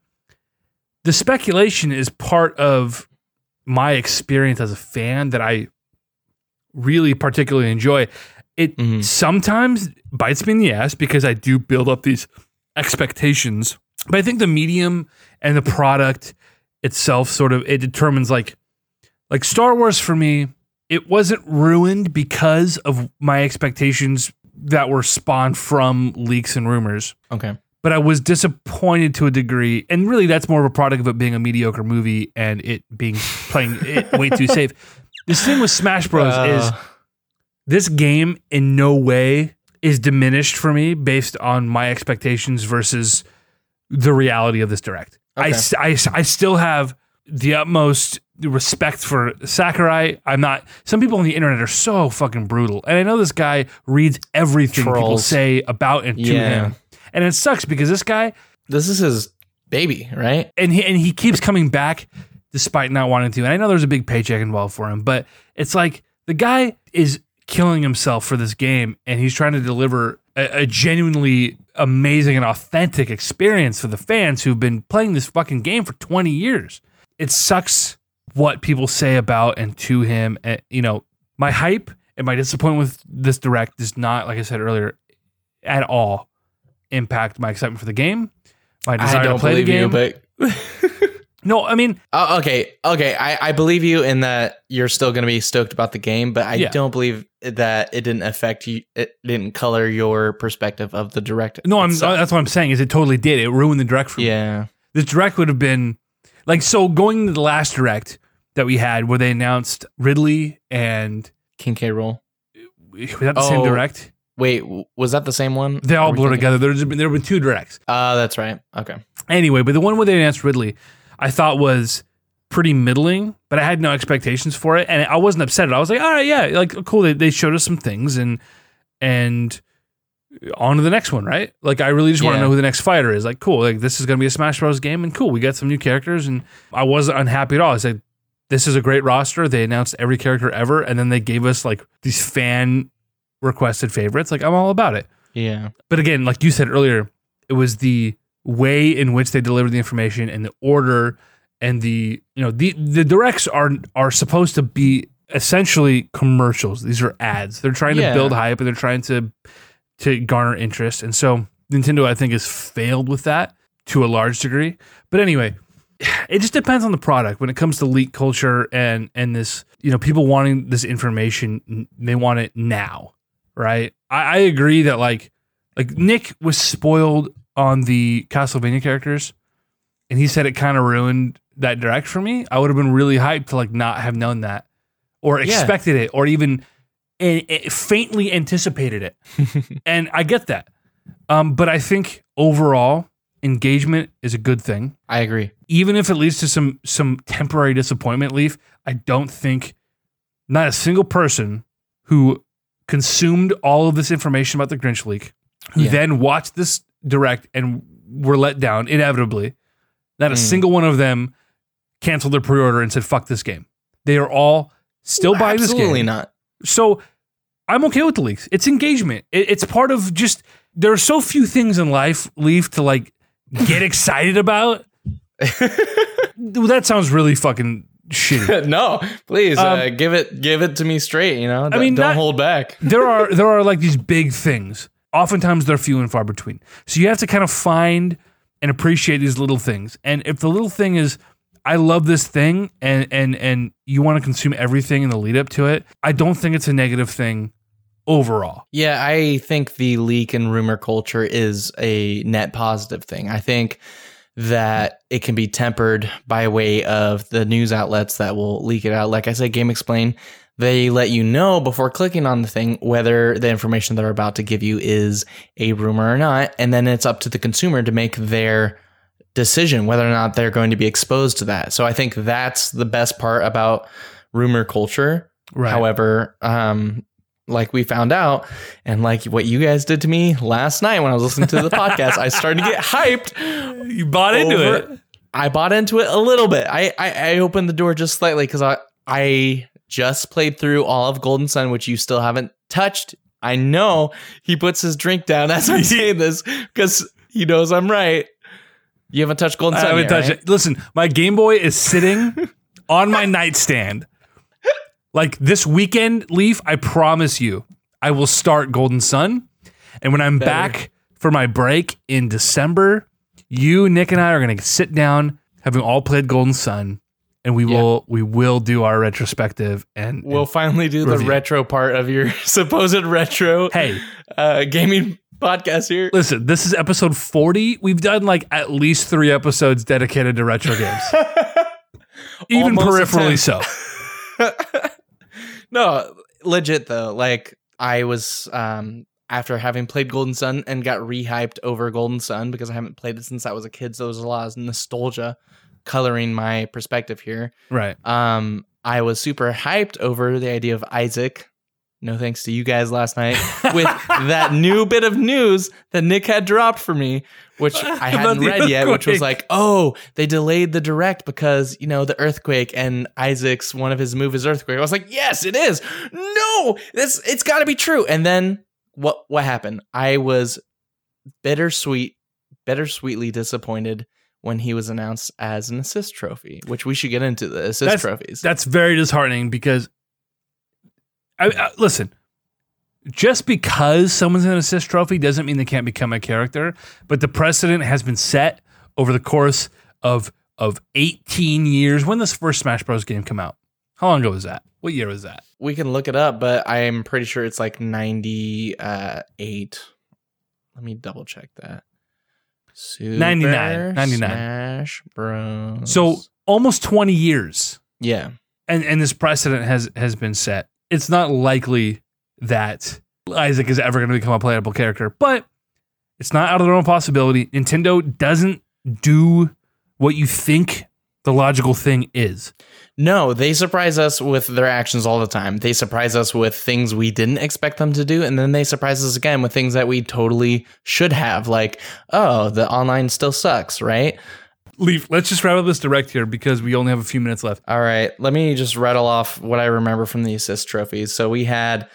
the speculation is part of my experience as a fan that I really particularly enjoy. It Mhm. sometimes bites me in the ass because I do build up these expectations. But I think the medium and the product itself sort of it determines like like Star Wars for me, it wasn't ruined because of my expectations that were spawned from leaks and rumors Okay. But I was disappointed to a degree. And really, that's more of a product of it being a mediocre movie and it being playing it way too safe. (laughs) This thing with Smash Bros. is Uh, this game in no way is diminished for me based on my expectations versus the reality of this direct. I, Okay. I s- I still have the utmost respect for Sakurai. I'm not. Some people on the internet are so fucking brutal, and I know this guy reads everything people say about and to Yeah. him, and it sucks because this guy this is his baby, right? and he and he keeps coming back despite not wanting to. And I know there's a big paycheck involved for him, but it's like the guy is killing himself for this game, and he's trying to deliver a, a genuinely amazing and authentic experience for the fans who've been playing this fucking game for 20 years. It sucks what people say about and to him. And, you know, my hype and my disappointment with this direct is not, like I said earlier, at all impact my excitement for the game. My desire I to don't play the believe game. you, but (laughs) no, I mean, Oh, okay, okay. I, I believe you in that you're still going to be stoked about the game, but I Yeah. don't believe that it didn't affect you. It didn't color your perspective of the direct. no, I'm that's what I'm saying is it totally did. It ruined the direct for me. yeah, This direct would have been like so going to the last direct that we had where they announced Ridley and King K. Rool. was that the same Oh. direct? Wait, was that the same one? They all blur together. There's been there have been two directs. Uh, that's right. Okay. Anyway, but the one where they announced Ridley, I thought was pretty middling, but I had no expectations for it, and I wasn't upset. I was like, all right, yeah, like cool. They, they showed us some things, and and on to the next one, right? Like I really just want to know who the next fighter is. Like cool, like this is gonna be a Smash Bros. game, and cool, we got some new characters, and I wasn't unhappy at all. I said, this is a great roster. They announced every character ever, and then they gave us like these fan requested favorites. Like I'm all about it Yeah. but again, like you said earlier, it was the way in which they delivered the information and the order and the you know the the directs are are supposed to be essentially commercials. These are ads. They're trying Yeah. to build hype and they're trying to to garner interest. And so Nintendo, I think, has failed with that to a large degree. But anyway, it just depends on the product when it comes to leak culture and and this you know people wanting this information they want it now right? I, I agree that like like nick was spoiled on the castlevania characters and he said it kind of ruined that direct for me. I would have been really hyped to like not have known that or Yeah. expected it or even eh, eh, faintly anticipated it. (laughs) And i get that. Um, but i think overall engagement is a good thing. I agree. even if it leads to some some temporary disappointment leaf i don't think not a single person who consumed all of this information about the grinch leak who Yeah. then watched this direct and were let down inevitably not a Mm. single one of them canceled their pre-order and said fuck this game they are all still buying this game. Absolutely not. so I'm okay with the leaks. It's engagement. It, it's part of just there are so few things in life, Leaf, to like get (laughs) excited about. (laughs) That sounds really fucking shitty. (laughs) no, please Um, uh, give it give it to me straight. You know, I mean, don't not- hold back. (laughs) there are there are like these big things. Oftentimes they're few and far between. So you have to kind of find and appreciate these little things. And if the little thing is I love this thing and and and you want to consume everything in the lead up to it, I don't think it's a negative thing overall. Yeah, I think the leak and rumor culture is a net positive thing. I think that it can be tempered by way of the news outlets that will leak it out. Like I said, GameXplain, they let you know before clicking on the thing whether the information they're about to give you is a rumor or not. And then it's up to the consumer to make their decision whether or not they're going to be exposed to that. So I think that's the best part about rumor culture. Right. However, um, like we found out, and like what you guys did to me last night when I was listening to the (laughs) podcast, I started to get hyped. you bought into over- it. I bought into it a little bit. I I, I opened the door just slightly because I I just played through all of Golden Sun, which you still haven't touched. I know he puts his drink down as I'm (laughs) saying this because he knows I'm right. You haven't touched Golden Sun. I haven't yet, touched right? it. Listen, my Game Boy is sitting (laughs) on my nightstand. Like this weekend, Leaf, I promise you, I will start Golden Sun. And when I'm Better. back for my break in December, you, Nick, and I are gonna sit down, having all played Golden Sun, and we Yeah. will we will do our retrospective and, and- We'll finally do the retro part of your (laughs) supposed retro hey, uh, gaming podcast here. listen, this is episode 40. We've done like at least three episodes dedicated to retro games. (laughs) Even Almost peripherally so. (laughs) no, legit though. Like I was um after having played Golden Sun and got rehyped over Golden Sun because I haven't played it since I was a kid, so there was a lot of nostalgia coloring my perspective here. Right. Um I was super hyped over the idea of Isaac no thanks to you guys last night with (laughs) that new bit of news that Nick had dropped for me, which (laughs) I hadn't read yet, which was like, oh, they delayed the direct because, you know, the earthquake and Isaac's one of his move is earthquake. I was like, yes, it is. No, this it's gotta be true. And then what what happened? I was bittersweet, bittersweetly disappointed when he was announced as an assist trophy, which we should get into the assist That's- trophies. That's very disheartening because, I, I listen. Just because someone's an assist trophy doesn't mean they can't become a character. But the precedent has been set over the course of of 18 years. When this first Smash Bros. game come out? How long ago was that? What year was that? We can look it up, but I'm pretty sure it's like 98. Let me double check that. Super 99, 99. Smash Bros. So almost 20 years, yeah, and and this precedent has has been set. It's not likely that Isaac is ever going to become a playable character, but it's not out of the realm of possibility. Nintendo doesn't do what you think the logical thing is. no, they surprise us with their actions all the time. They surprise us with things we didn't expect them to do, and then they surprise us again with things that we totally should have. Like, oh, the online still sucks, right? Leaf, let's just wrap up this direct here because we only have a few minutes left. All right, let me just rattle off what I remember from the assist trophies. So we had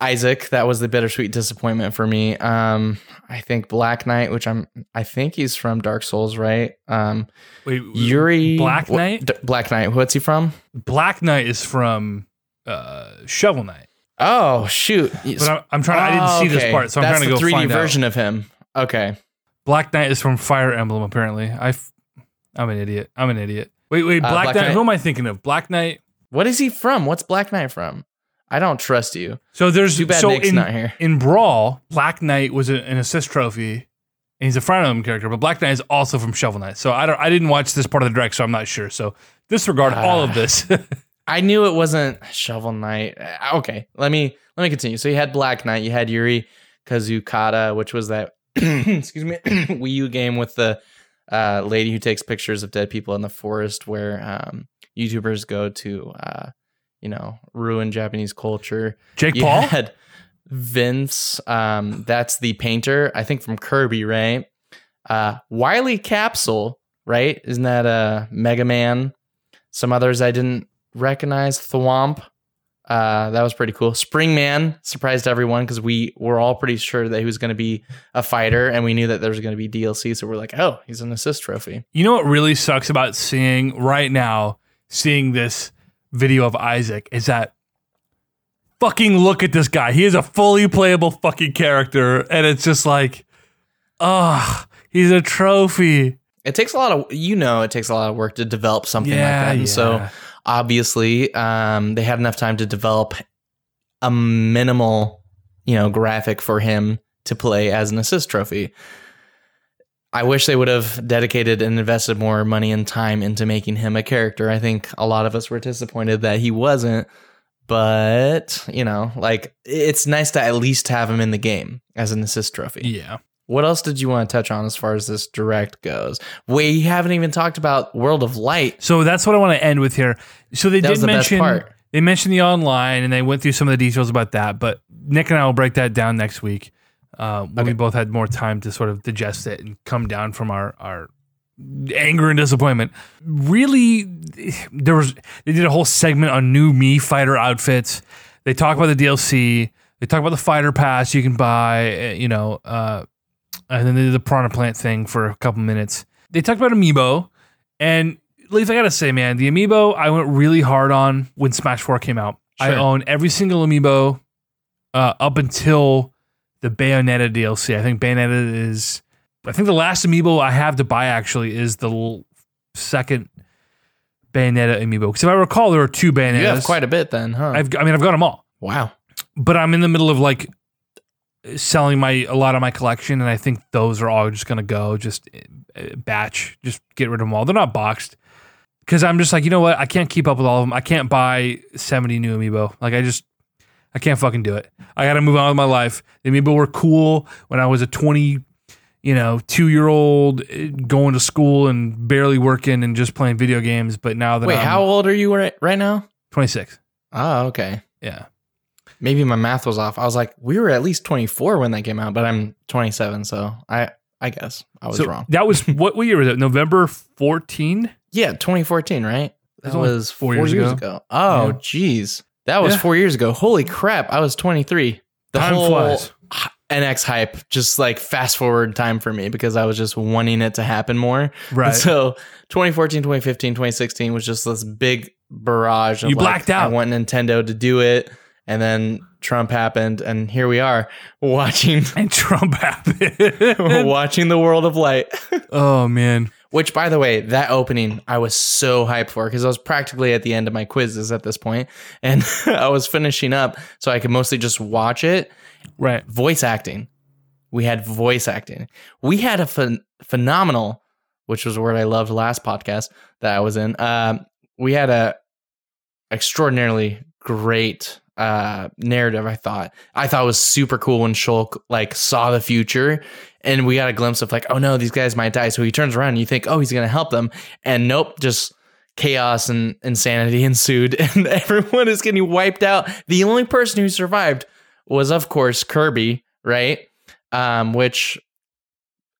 Isaac, that was the bittersweet disappointment for me. Um, I think Black Knight, which I'm, I think he's from Dark Souls, right? Um, Wait, Yuri Black Knight? D- Black Knight. What's he from? Black Knight is from uh, Shovel Knight. Oh shoot! But I'm, I'm trying. I didn't Oh, see this part, so I'm That's trying to go 3D find version of him. Okay. Black Knight is from Fire Emblem. Apparently, I. f- I'm an idiot. I'm an idiot. Wait, wait. Uh, Black, Black Knight, Knight? Who am I thinking of? Black Knight. What is he from? What's Black Knight from? I don't trust you. So there's Too bad so Nick's in, not here. in Brawl, Black Knight was a, an assist trophy, and he's a Fire Emblem character. But Black Knight is also from Shovel Knight. So I don't. I didn't watch this part of the direct, so I'm not sure. So disregard all of Ah. this. (laughs) I knew it wasn't Shovel Knight. Uh, Okay, let me let me continue. So you had Black Knight, you had Yuri Kozukata, which was that (clears throat) excuse me (clears throat) Wii U game with the uh, lady who takes pictures of dead people in the forest, where um, YouTubers go to uh, you know ruin Japanese culture. Jake You Paul. had Vince. Um, that's the painter, I think from Kirby, right? Uh, Wily Capsule, right? Isn't that uh, Mega Man? Some others I didn't recognize. Thwomp. Uh, that was pretty cool. Springman surprised everyone because we were all pretty sure that he was going to be a fighter, and we knew that there was going to be DLC. So we're like, oh, he's an assist trophy. You know what really sucks about seeing right now, seeing this video of Isaac is that fucking look at this guy. He is a fully playable fucking character, and it's just like, ah, he's a trophy. It takes a lot of, you know, it takes a lot of work to develop something like that. And so yeah. Obviously um, they had enough time to develop a minimal you know graphic for him to play as an assist trophy. I wish they would have dedicated and invested more money and time into making him a character. I think a lot of us were disappointed that he wasn't but you know like it's nice to at least have him in the game as an assist trophy. Yeah. What else did you want to touch on as far as this direct goes we haven't even talked about world of light So that's what I want to end with here. So they That did the mention part. they mentioned the online and they went through some of the details about that. But Nick and I will break that down next week uh, when we both had more time to sort of digest it and come down from our our anger and disappointment. Really, there was they did a whole segment on new Mii fighter outfits. They talk about the DLC. They talk about the fighter pass you can buy. uh, You know, uh, and then they did the Piranha Plant thing for a couple minutes. They talked about Amiibo, and Leaf, I gotta say, man, the Amiibo I went really hard on when Smash Four came out. I own every single Amiibo uh, up until the Bayonetta DLC. I think Bayonetta is. I think the last Amiibo I have to buy actually is the l- second Bayonetta Amiibo. Because if I recall, there were two Bayonettas. you have quite a bit then huh I've, I mean, I've got them all, wow but I'm in the middle of like selling my a lot of my collection, and I think those are all just gonna go just uh, batch, just get rid of them all. They're not boxed because I'm just like, you know what? I can't keep up with all of them. I can't buy 70 new Amiibo. Like I just, I can't fucking do it. I got to move on with my life. The Amiibo were cool when I was a 20, you know, two year old uh, going to school and barely working and just playing video games. But now that wait I'm how old are you right, right now 26, oh okay yeah. Maybe my math was off. I was like, we were at least 24 when that came out, but I'm 27, so I I guess I was so wrong. That was (laughs) what, year was it? November 14? Yeah, 2014, right? That That was four years years, ago. ago. Oh, Yeah. jeez. That was Yeah. four years ago. Holy crap. I was 23. The Time whole flies. NX hype just like fast forward time for me because I was just wanting it to happen more. Right. And so 2014, 2015, 2016 was just this big barrage. Of You like, blacked out. I want Nintendo to do it. And then Trump happened. And here we are watching, (laughs) and Trump happened. (laughs) watching the world of light. (laughs) oh, man. Which, by the way, that opening I was so hyped for because I was practically at the end of my quizzes at this point, and I was finishing up, so I could mostly just watch it. Right. Voice acting, we had voice acting. We had a phen- phenomenal, which was a word I loved last podcast that I was in. Um, we had a extraordinarily great uh narrative i thought i thought it was super cool when shulk like saw the future and we got a glimpse of like oh no these guys might die. So he turns around and you think oh he's gonna help them. And nope just chaos and insanity (laughs) ensued (laughs) and everyone is getting wiped out. The only person who survived was of course kirby right? Um which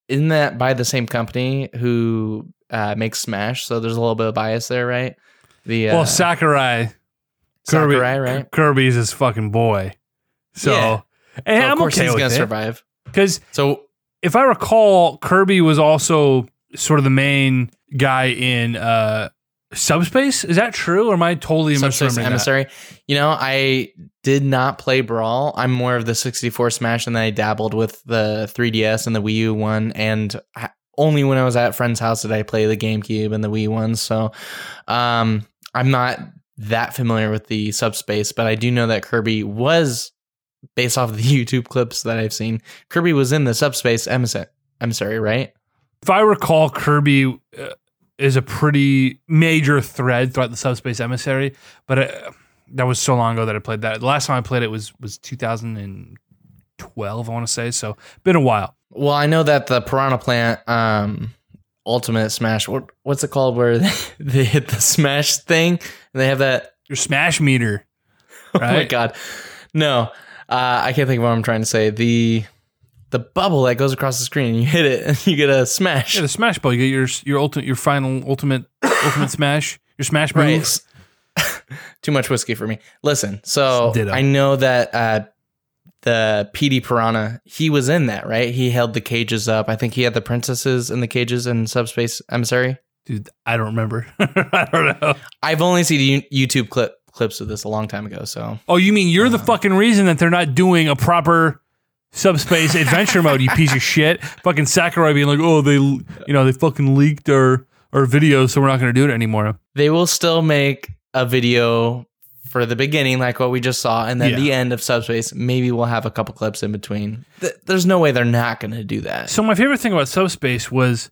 isn't that by the same company who uh makes smash? So there's a little bit of bias there right? The uh, Well, Sakurai. Kirby, Sakurai, right? Kirby's his fucking boy. So, Yeah. and I'm course okay he's with gonna it. survive. Because So if I recall, Kirby was also sort of the main guy in uh, Subspace. Is that true, or am I totally Subspace misremembering that? Emissary. You know, I did not play Brawl. I'm more of the 64 Smash, and then I dabbled with the 3DS and the Wii U one. And I, only when I was at friend's house did I play the GameCube and the Wii ones. So, um, I'm not that familiar with the Subspace, but I do know that Kirby was based off of the (laughs) YouTube clips that I've seen. Kirby was in the Subspace Emissary, emissary right? If I recall, Kirby uh, is a pretty major thread throughout the Subspace Emissary, but uh, that was so long ago that I played that. The last time I played it was was 2012, I want to say. So, been a while. Well, I know that the Piranha Plant um Ultimate Smash what what's it called where (laughs) they, hit the smash thing and they have that Your Smash meter, (laughs) oh my god. No. Uh I can't think of what I'm trying to say. The the bubble that goes across the screen and you hit it and (laughs) you get a smash. Yeah, the Smash Ball. You get your your ultimate, your final ultimate (coughs) ultimate Smash, your Smash move. Right. Too much whiskey for me. Listen, so Ditto. I know that uh the Petey Piranha, he was in that, right? He held the cages up. I think he had the princesses in the cages in Subspace Emissary. Dude, I don't remember. (laughs) I don't know. I've only seen YouTube clip clips of this a long time ago. So Oh, you mean you're the uh-huh. fucking reason that they're not doing a proper subspace adventure mode, you piece of shit. Fucking Sakurai being like, oh, they, you know, they fucking leaked our, our video, so we're not going to do it anymore. they will still make a video for the beginning, like what we just saw, and then Yeah. the end of Subspace. Maybe we'll have a couple clips in between. Th- There's no way they're not going to do that. So my favorite thing about Subspace was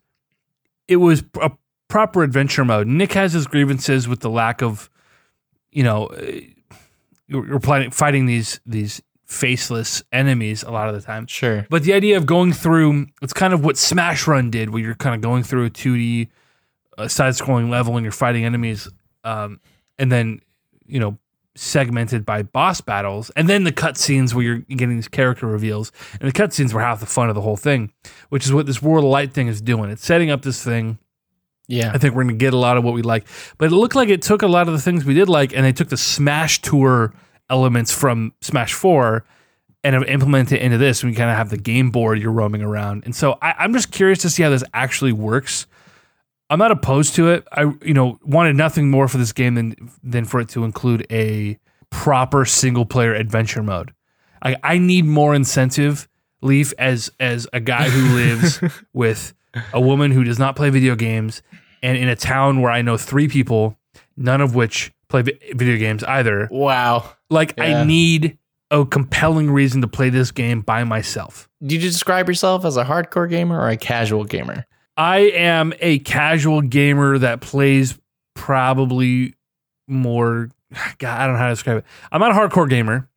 it was a proper adventure mode. Nick has his grievances with the lack of, you know, uh, you're you're fighting these these faceless enemies a lot of the time. Sure. But the idea of going through, it's kind of what Smash Run did, where you're kind of going through a 2D uh, side scrolling level and you're fighting enemies, um, and then, you know, segmented by boss battles. And then the cutscenes where you're getting these character reveals. And the cutscenes were half the fun of the whole thing, which is what this World of Light thing is doing. It's setting up this thing. Yeah. I think we're going to get a lot of what we like. But it looked like it took a lot of the things we did like and they took the Smash Tour elements from Smash 4 and have implemented it into this. We kind of have the game board you're roaming around. And so I, I'm just curious to see how this actually works. I'm not opposed to it. I you know wanted nothing more for this game than than for it to include a proper single player adventure mode. I I need more incentive, Leaf, as as a guy who (laughs) lives with a woman who does not play video games and in a town where I know three people, none of which play video games either. Wow. Like Yeah. I need a compelling reason to play this game by myself. Do you describe yourself as a hardcore gamer or a casual gamer? I am a casual gamer that plays probably more. (sighs) God, I don't know how to describe it. I'm not a hardcore gamer,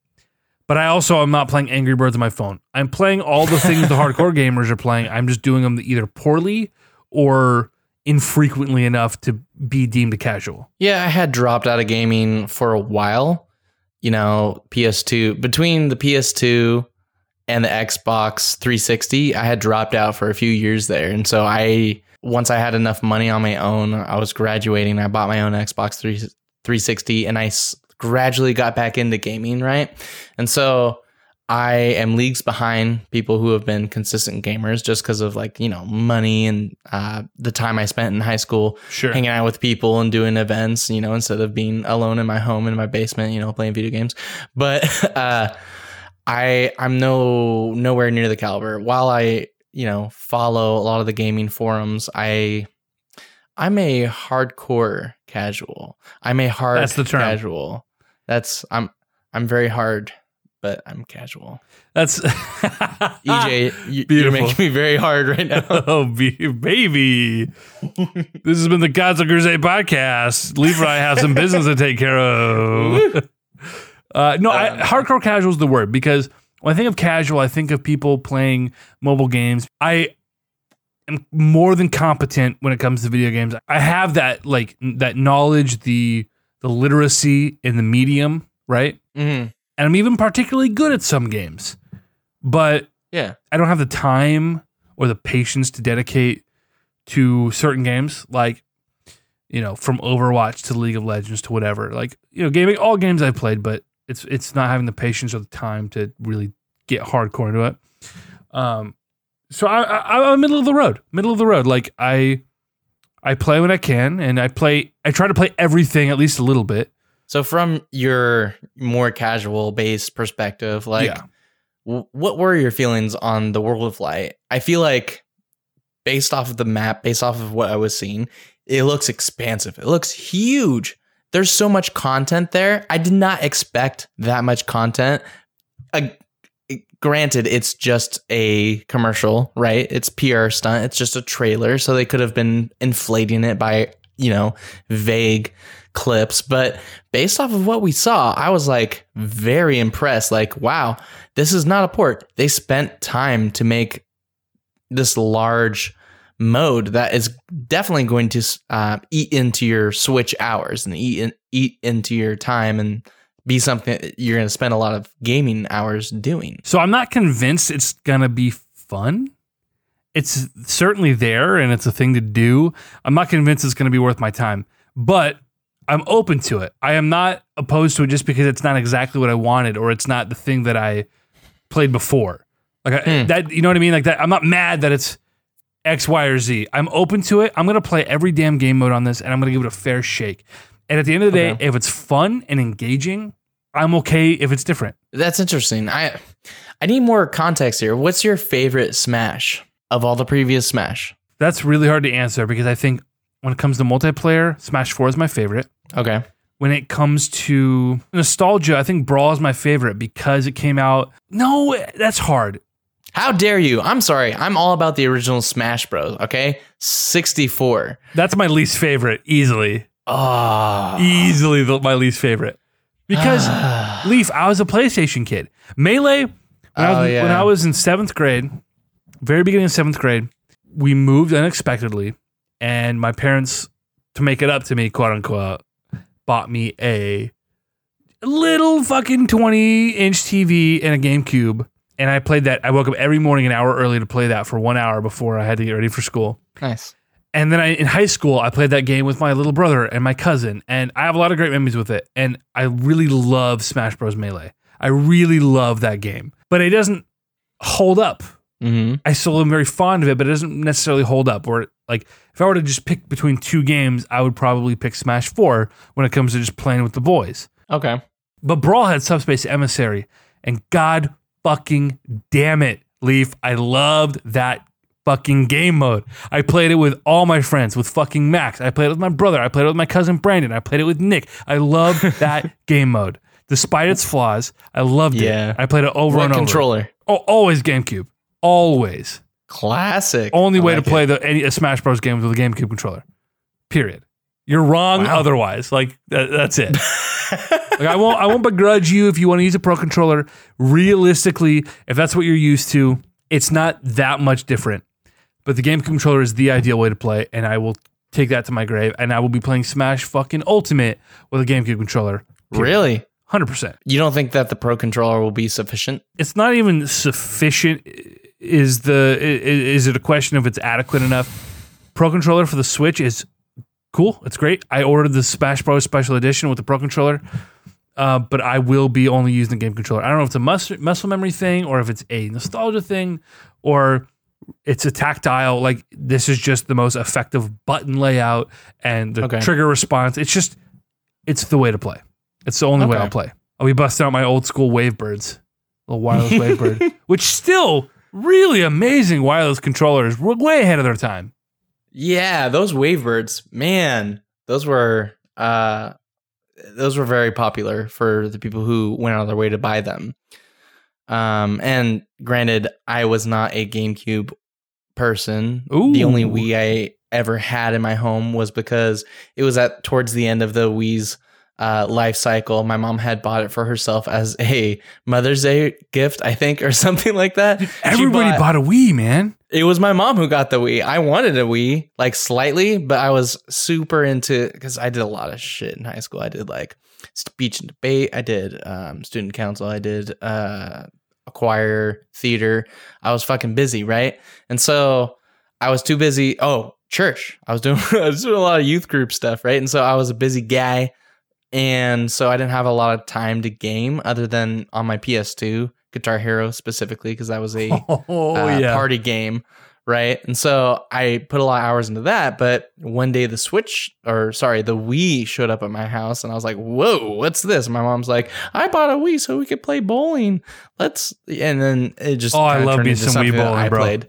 but I also am not playing Angry Birds on my phone. I'm playing all the things the (laughs) hardcore gamers are playing. I'm just doing them either poorly or infrequently enough to be deemed a casual. Yeah, I had dropped out of gaming for a while you know, PS2 between the PS2 and the Xbox 360, I had dropped out for a few years there. And so I once I had enough money on my own, I was graduating, I bought my own Xbox 3 360 and I s- gradually got back into gaming, right? And so I am leagues behind people who have been consistent gamers just because of like, you know, money and uh, the time I spent in high school Sure. hanging out with people and doing events, you know, instead of being alone in my home in my basement, you know, playing video games. But (laughs) uh I I'm no nowhere near the caliber. While I, you know, follow a lot of the gaming forums, I I'm a hardcore casual. I'm a hard That's the term. casual. That's I'm I'm very hard, but I'm casual. That's (laughs) EJ, you, you're making me very hard right now. (laughs) oh, baby. (laughs) this has been the Gods of Crusade podcast. Leaf and I have some business to take care of. Uh, no, I, hardcore casual is the word because when I think of casual, I think of people playing mobile games. I am more than competent when it comes to video games. I have that like that knowledge, the the literacy in the medium, right? Mhm. And I'm even particularly good at some games, but Yeah. I don't have the time or the patience to dedicate to certain games, like you know, from Overwatch to League of Legends to whatever. Like you know, gaming all games I've played, but it's it's not having the patience or the time to really get hardcore into it. Um, so I, I I'm middle of the road, middle of the road. Like I I play when I can, and I play. I try to play everything at least a little bit. So from your more casual based perspective, like Yeah. w- what were your feelings on the World of Light? I feel like based off of the map, based off of what I was seeing, it looks expansive. It looks huge. There's so much content there. I did not expect that much content. Uh, granted, it's just a commercial, right? It's PR stunt. It's just a trailer, so they could have been inflating it by, you know, vague clips, but based off of what we saw, I was like very impressed. Like, wow, this is not a port. They spent time to make this large mode that is definitely going to uh, eat into your Switch hours and eat in, eat into your time and be something you're going to spend a lot of gaming hours doing. So I'm not convinced it's gonna be fun. It's certainly there and it's a thing to do. I'm not convinced it's gonna be worth my time, but I'm open to it. I am not opposed to it just because it's not exactly what I wanted or it's not the thing that I played before. Like I, Hmm. that, you know what I mean? Like that. I'm not mad that it's X, Y, or Z. I'm open to it. I'm gonna play every damn game mode on this, and I'm gonna give it a fair shake. And at the end of the day, Okay. if it's fun and engaging, I'm okay if it's different. That's interesting. I I need more context here. What's your favorite Smash of all the previous Smash? That's really hard to answer because I think when it comes to multiplayer, Smash 4 is my favorite. Okay. When it comes to nostalgia, I think Brawl is my favorite because it came out. No, that's hard. How dare you? I'm sorry. I'm all about the original Smash Bros. Okay, 64. That's my least favorite, easily. Oh, Easily the, my least favorite. Because ah. Leaf, I was a PlayStation kid. Melee, when, I Oh, was, yeah. when I was in seventh grade, very beginning of seventh grade, we moved unexpectedly, and my parents, to make it up to me, quote unquote, bought me a little fucking 20 inch TV and a GameCube. And I played that. I woke up every morning an hour early to play that for one hour before I had to get ready for school. nice. And then I, in high school, I played that game with my little brother and my cousin, and I have a lot of great memories with it. And I really love Smash Bros. Melee. I really love that game, but it doesn't hold up. hmm I still am very fond of it, but it doesn't necessarily hold up. Or like, if I were to just pick between two games, I would probably pick Smash Four when it comes to just playing with the boys. Okay. But Brawl had Subspace Emissary, and God fucking damn it, Leaf, I loved that fucking game mode. I played it with all my friends, with fucking Max. I played it with my brother. I played it with my cousin Brandon. I played it with Nick. I loved (laughs) that game mode. Despite its flaws, I loved Yeah. it. I played it over What and over. controller? Oh, always GameCube. Always. Classic. Only I way like to it. play the any a Smash Bros. game with a GameCube controller. Period. You're wrong Wow. otherwise. Like that, that's it. (laughs) like I won't I won't begrudge you if you want to use a pro controller. Realistically, if that's what you're used to, it's not that much different. But the GameCube controller is the ideal way to play, and I will take that to my grave. And I will be playing Smash fucking Ultimate with a GameCube controller. Really? hundred percent. You don't think that the Pro controller will be sufficient? It's not even sufficient. Is the is it a question of it's adequate enough? Pro controller for the Switch is cool. It's great. I ordered the Smash Bros. Special Edition with the Pro controller, uh, but I will be only using the game controller. I don't know if it's a mus- muscle memory thing or if it's a nostalgia thing or it's a tactile. Like this is just the most effective button layout and the Okay. trigger response. It's just it's the way to play. It's the only way I'll play. I'll be busting out my old school Wavebirds, little wireless Wavebird, (laughs) which still really amazing wireless controllers. We're way ahead of their time. Yeah, those Wavebirds, man, those were uh those were very popular for the people who went out of their way to buy them. Um and granted, I was not a GameCube person. The only Wii I ever had in my home was because it was at towards the end of the Wii's uh, life cycle. My mom had bought it for herself as a Mother's Day gift, I think, or (laughs) something like that. Everybody bought a Wii, man. it was my mom who got the Wii. I wanted a Wii, like slightly, but I was super into because I did a lot of shit in high school. I did like speech and debate. I did um, student council. I did uh, a choir, theater. I was fucking busy, right? And so I was too busy. Oh, church. I was doing (laughs) I was doing a lot of youth group stuff, right? And so I was a busy guy, and so I didn't have a lot of time to game other than on my PS2, Guitar Hero specifically, because that was a (laughs) Oh uh, yeah. party game, right? And so I put a lot of hours into that. But one day the Switch, or sorry, the Wii showed up at my house, and I was like, "Whoa, what's this?" My mom's like, "I bought a Wii so we could play bowling. Let's." And then it just Oh, I love me some Wii bowling, I bro. played.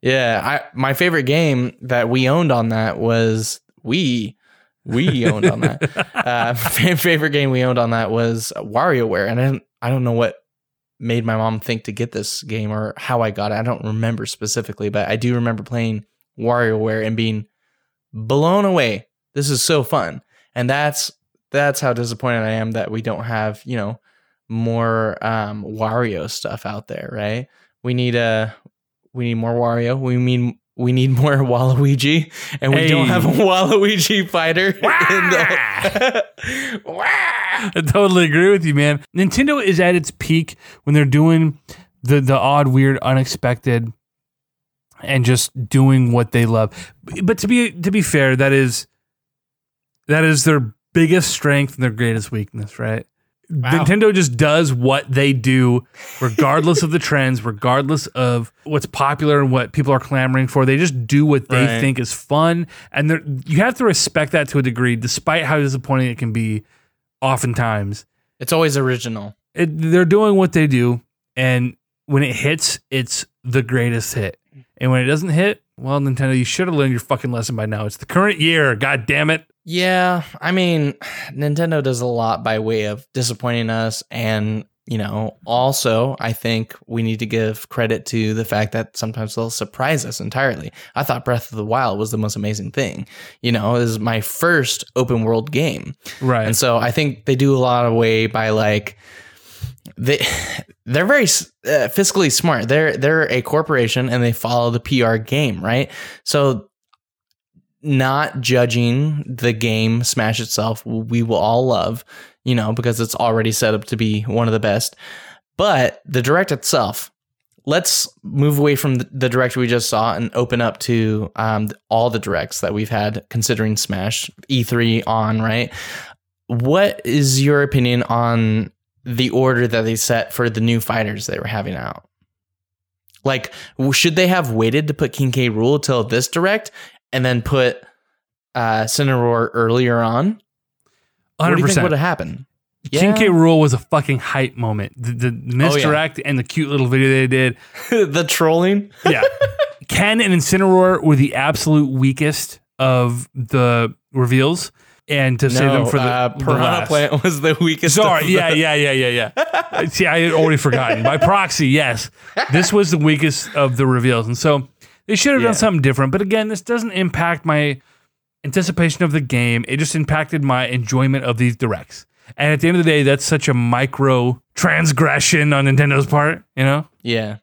Yeah, I my favorite game that we owned on that was Wii. We owned on that. uh, (laughs) favorite game we owned on that was WarioWare, and I don't, I don't know what made my mom think to get this game or how I got it. I don't remember specifically, but I do remember playing WarioWare and being blown away. This is so fun, and that's that's how disappointed I am that we don't have you know more um, Wario stuff out there. Right? We need a we need more Wario. We mean we need more (laughs) Waluigi, and we don't have a Waluigi fighter. the-! (laughs) I totally agree with you, man. Nintendo is at its peak when they're doing the the odd, weird, unexpected, and just doing what they love. But to be to be fair, that is that is their biggest strength and their greatest weakness, right? Wow. Nintendo just does what they do, regardless of the trends, regardless of what's popular and what people are clamoring for. They just do what they Right. think is fun, and you have to respect that to a degree, despite how disappointing it can be. Oftentimes, It's always original. it, they're doing what they do, and when it hits, it's the greatest hit. And when it doesn't hit, well, Nintendo, you should have learned your fucking lesson by now. It's the current year. God damn it. Yeah, I mean, Nintendo does a lot by way of disappointing us. And, you know, also, I think we need to give credit to the fact that sometimes they'll surprise us entirely. I thought Breath of the Wild was the most amazing thing. You know, this is my first open world game. Right. And so I think they do a lot of way by like they (sighs) they're very uh, fiscally smart. They're they're a corporation and they follow the PR game, right? So not judging the game Smash itself, we will all love, you know, because it's already set up to be one of the best. But the direct itself, let's move away from the- direct we just saw and open up to um, all the directs that we've had considering Smash E3 on, right? What is your opinion on the order that they set for the new fighters they were having out? Like, should they have waited to put King K. Rool till this direct and then put uh Incineroar earlier on? What do you think 100%. would have happened? King K. Rool was a fucking hype moment. The, the misdirect and the cute little video they did. (laughs) the trolling. (laughs) Yeah. Ken and Incineroar were the absolute weakest of the reveals. And to save them for the, uh, the Piranha. Plant was the weakest. Sorry, yeah, the- yeah, yeah, yeah, yeah. (laughs) See, I had already forgotten. By proxy, yes. This was the weakest of the reveals. And so they should have Yeah. done something different. But again, this doesn't impact my anticipation of the game. It just impacted my enjoyment of these directs. And at the end of the day, that's such a micro transgression on Nintendo's part, you know? Yeah.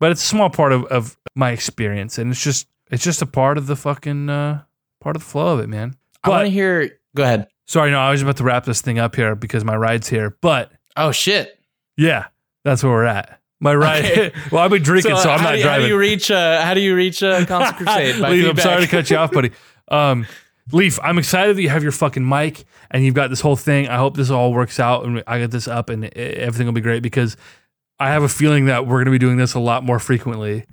But it's a small part of, of my experience. And it's just it's just a part of the fucking uh part of the flow of it, man. I want to hear. Go ahead. Sorry, no, I was about to wrap this thing up here because my ride's here. But Oh shit! yeah, that's where we're at. My ride. Okay. (laughs) well, I've been drinking, so, I'm not do driving. How do you reach? Uh, how do you reach uh, Console (laughs) Crusade? Leif, I'm sorry to cut you off, buddy. (laughs) Um, Leif, I'm excited that you have your fucking mic and you've got this whole thing. I hope this all works out and I get this up and everything will be great because I have a feeling that we're going to be doing this a lot more frequently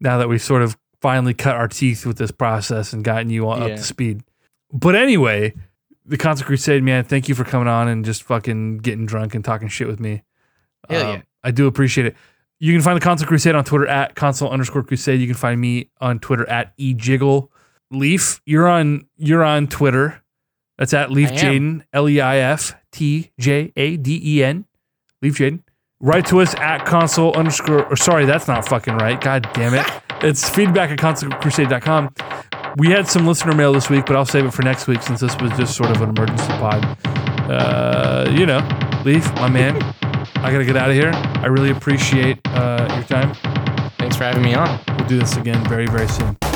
now that we've sort of finally cut our teeth with this process and gotten you all up Yeah. to speed. But anyway, the Console Crusade, man, thank you for coming on and just fucking getting drunk and talking shit with me. Hell Um, yeah. I do appreciate it. You can find the Console Crusade on Twitter at console underscore crusade. You can find me on Twitter at ejiggle. Leif, you're on you're on Twitter. That's at Leif Jaden, L E I F T J A D E N. Leif Jaden. Write to us at console underscore or sorry, that's not fucking right. God damn it. It's feedback at consolecrusade.com. We had some listener mail this week, but I'll save it for next week since this was just sort of an emergency pod. Uh, you know, Leif, my man. I gotta get out of here. I really appreciate uh, your time. Thanks for having me on. We'll do this again very, very soon.